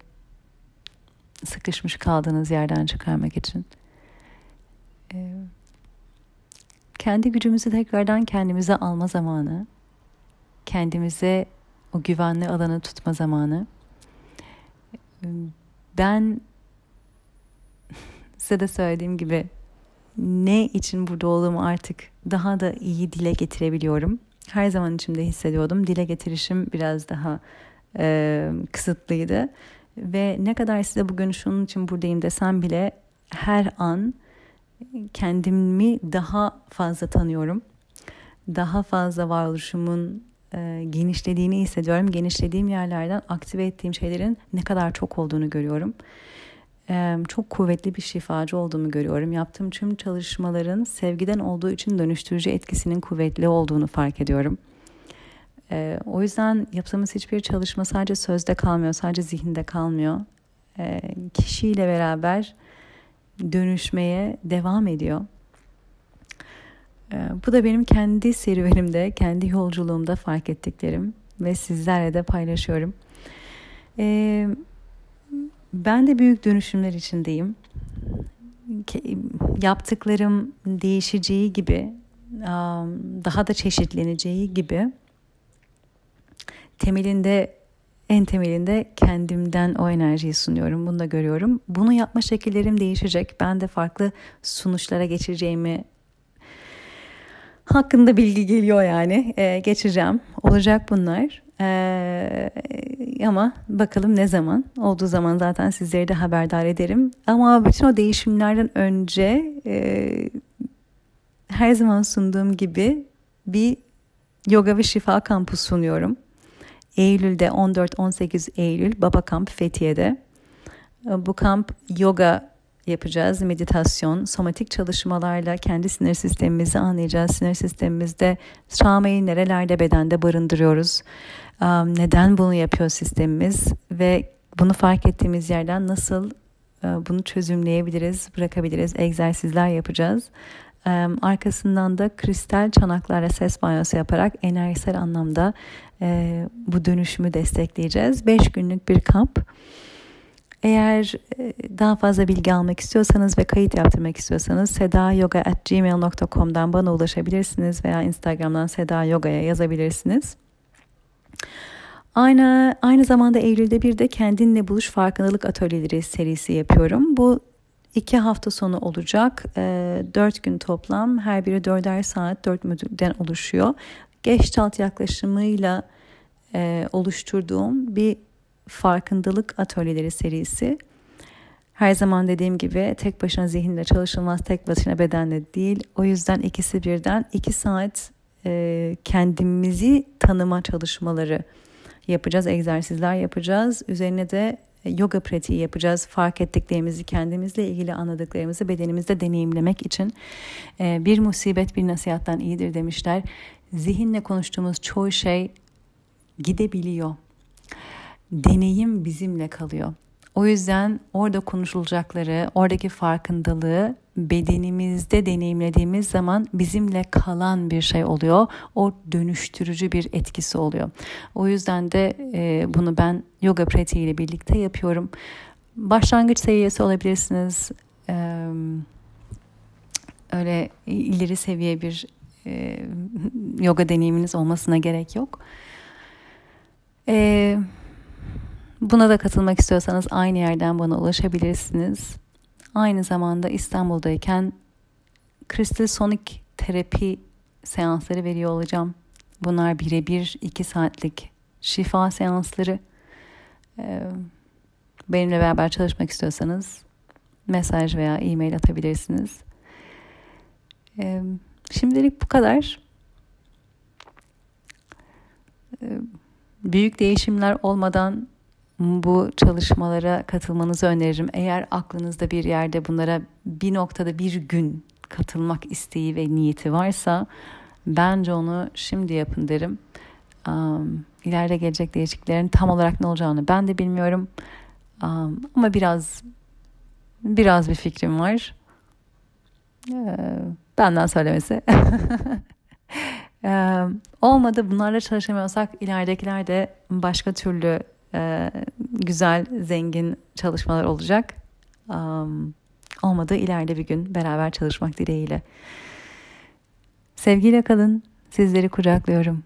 sıkışmış kaldığınız yerden çıkarmak için. E, kendi gücümüzü tekrardan kendimize alma zamanı, kendimize o güvenli alanı tutma zamanı. Ben size de söylediğim gibi ne için burada olduğumu artık daha da iyi dile getirebiliyorum. Her zaman içimde hissediyordum. Dile getirişim biraz daha e, kısıtlıydı. Ve ne kadar size bugün şunun için buradayım desem bile her an kendimi daha fazla tanıyorum. Daha fazla varoluşumun e, genişlediğini hissediyorum. Genişlediğim yerlerden aktive ettiğim şeylerin ne kadar çok olduğunu görüyorum. E, çok kuvvetli bir şifacı olduğumu görüyorum. Yaptığım tüm çalışmaların sevgiden olduğu için dönüştürücü etkisinin kuvvetli olduğunu fark ediyorum. E, o yüzden yaptığımız hiçbir çalışma sadece sözde kalmıyor, sadece zihinde kalmıyor. Kişiyle beraber dönüşmeye devam ediyor. Ee, bu da benim kendi serüvenimde, kendi yolculuğumda fark ettiklerim ve sizlerle de paylaşıyorum. Ee, ben de büyük dönüşümler içindeyim. Yaptıklarım değişeceği gibi, daha da çeşitleneceği gibi temelinde en temelinde kendimden o enerjiyi sunuyorum. Bunu da görüyorum. Bunu yapma şekillerim değişecek. Ben de farklı sunuşlara geçeceğimi hakkında bilgi geliyor yani. Ee, geçeceğim. Olacak bunlar. Ee, ama bakalım ne zaman. Olduğu zaman zaten sizleri de haberdar ederim. Ama bütün o değişimlerden önce e, her zaman sunduğum gibi bir yoga ve şifa kampı sunuyorum. Eylül'de 14-18 Eylül Baba Kamp Fethiye'de. Bu kamp yoga yapacağız. Meditasyon, somatik çalışmalarla kendi sinir sistemimizi anlayacağız. Sinir sistemimizde travmayı nerelerde bedende barındırıyoruz? Neden bunu yapıyor sistemimiz? Ve bunu fark ettiğimiz yerden nasıl bunu çözümleyebiliriz, bırakabiliriz? Egzersizler yapacağız. Arkasından da kristal çanaklarla ses banyosu yaparak enerjisel anlamda bu dönüşümü destekleyeceğiz. 5 günlük bir kamp. Eğer e, daha fazla bilgi almak istiyorsanız ve kayıt yaptırmak istiyorsanız sedayoga.gmail.com'dan bana ulaşabilirsiniz veya Instagram'dan Seda Yoga'ya yazabilirsiniz. Aynı aynı zamanda Eylül'de bir de kendinle buluş farkındalık atölyeleri serisi yapıyorum. Bu iki hafta sonu olacak. E, dört gün toplam. Her biri dörder saat, dört modülden oluşuyor. Geçtalt yaklaşımıyla e, oluşturduğum bir farkındalık atölyeleri serisi. Her zaman dediğim gibi tek başına zihinle çalışılmaz, tek başına bedenle değil. O yüzden ikisi birden iki saat e, kendimizi tanıma çalışmaları yapacağız, egzersizler yapacağız. Üzerine de yoga pratiği yapacağız. Fark ettiklerimizi, kendimizle ilgili anladıklarımızı bedenimizde deneyimlemek için. E, bir musibet bir nasihattan iyidir demişler. Zihinle konuştuğumuz çoğu şey gidebiliyor. Deneyim bizimle kalıyor. O yüzden orada konuşulacakları, oradaki farkındalığı bedenimizde deneyimlediğimiz zaman bizimle kalan bir şey oluyor. O dönüştürücü bir etkisi oluyor. O yüzden de e, bunu ben yoga pratiğiyle birlikte yapıyorum. Başlangıç seviyesi olabilirsiniz. E, öyle ileri seviye bir e, yoga deneyiminiz olmasına gerek yok. Eee Buna da katılmak istiyorsanız aynı yerden bana ulaşabilirsiniz. Aynı zamanda İstanbul'dayken kristal sonik terapi seansları veriyor olacağım. Bunlar birebir iki saatlik şifa seansları. Ee, benimle beraber çalışmak istiyorsanız mesaj veya e-mail atabilirsiniz. Ee, şimdilik bu kadar. Ee, büyük değişimler olmadan bu çalışmalara katılmanızı öneririm. Eğer aklınızda bir yerde bunlara bir noktada bir gün katılmak isteği ve niyeti varsa bence onu şimdi yapın derim. Um, ileride gelecek değişikliklerin tam olarak ne olacağını ben de bilmiyorum. Um, ama biraz biraz bir fikrim var. Ee, benden söylemesi. ee, olmadı bunlarla çalışamıyorsak ileridekiler de başka türlü e, güzel, zengin çalışmalar olacak. Olmadı ileride bir gün beraber çalışmak dileğiyle. Sevgiyle kalın. Sizleri kucaklıyorum.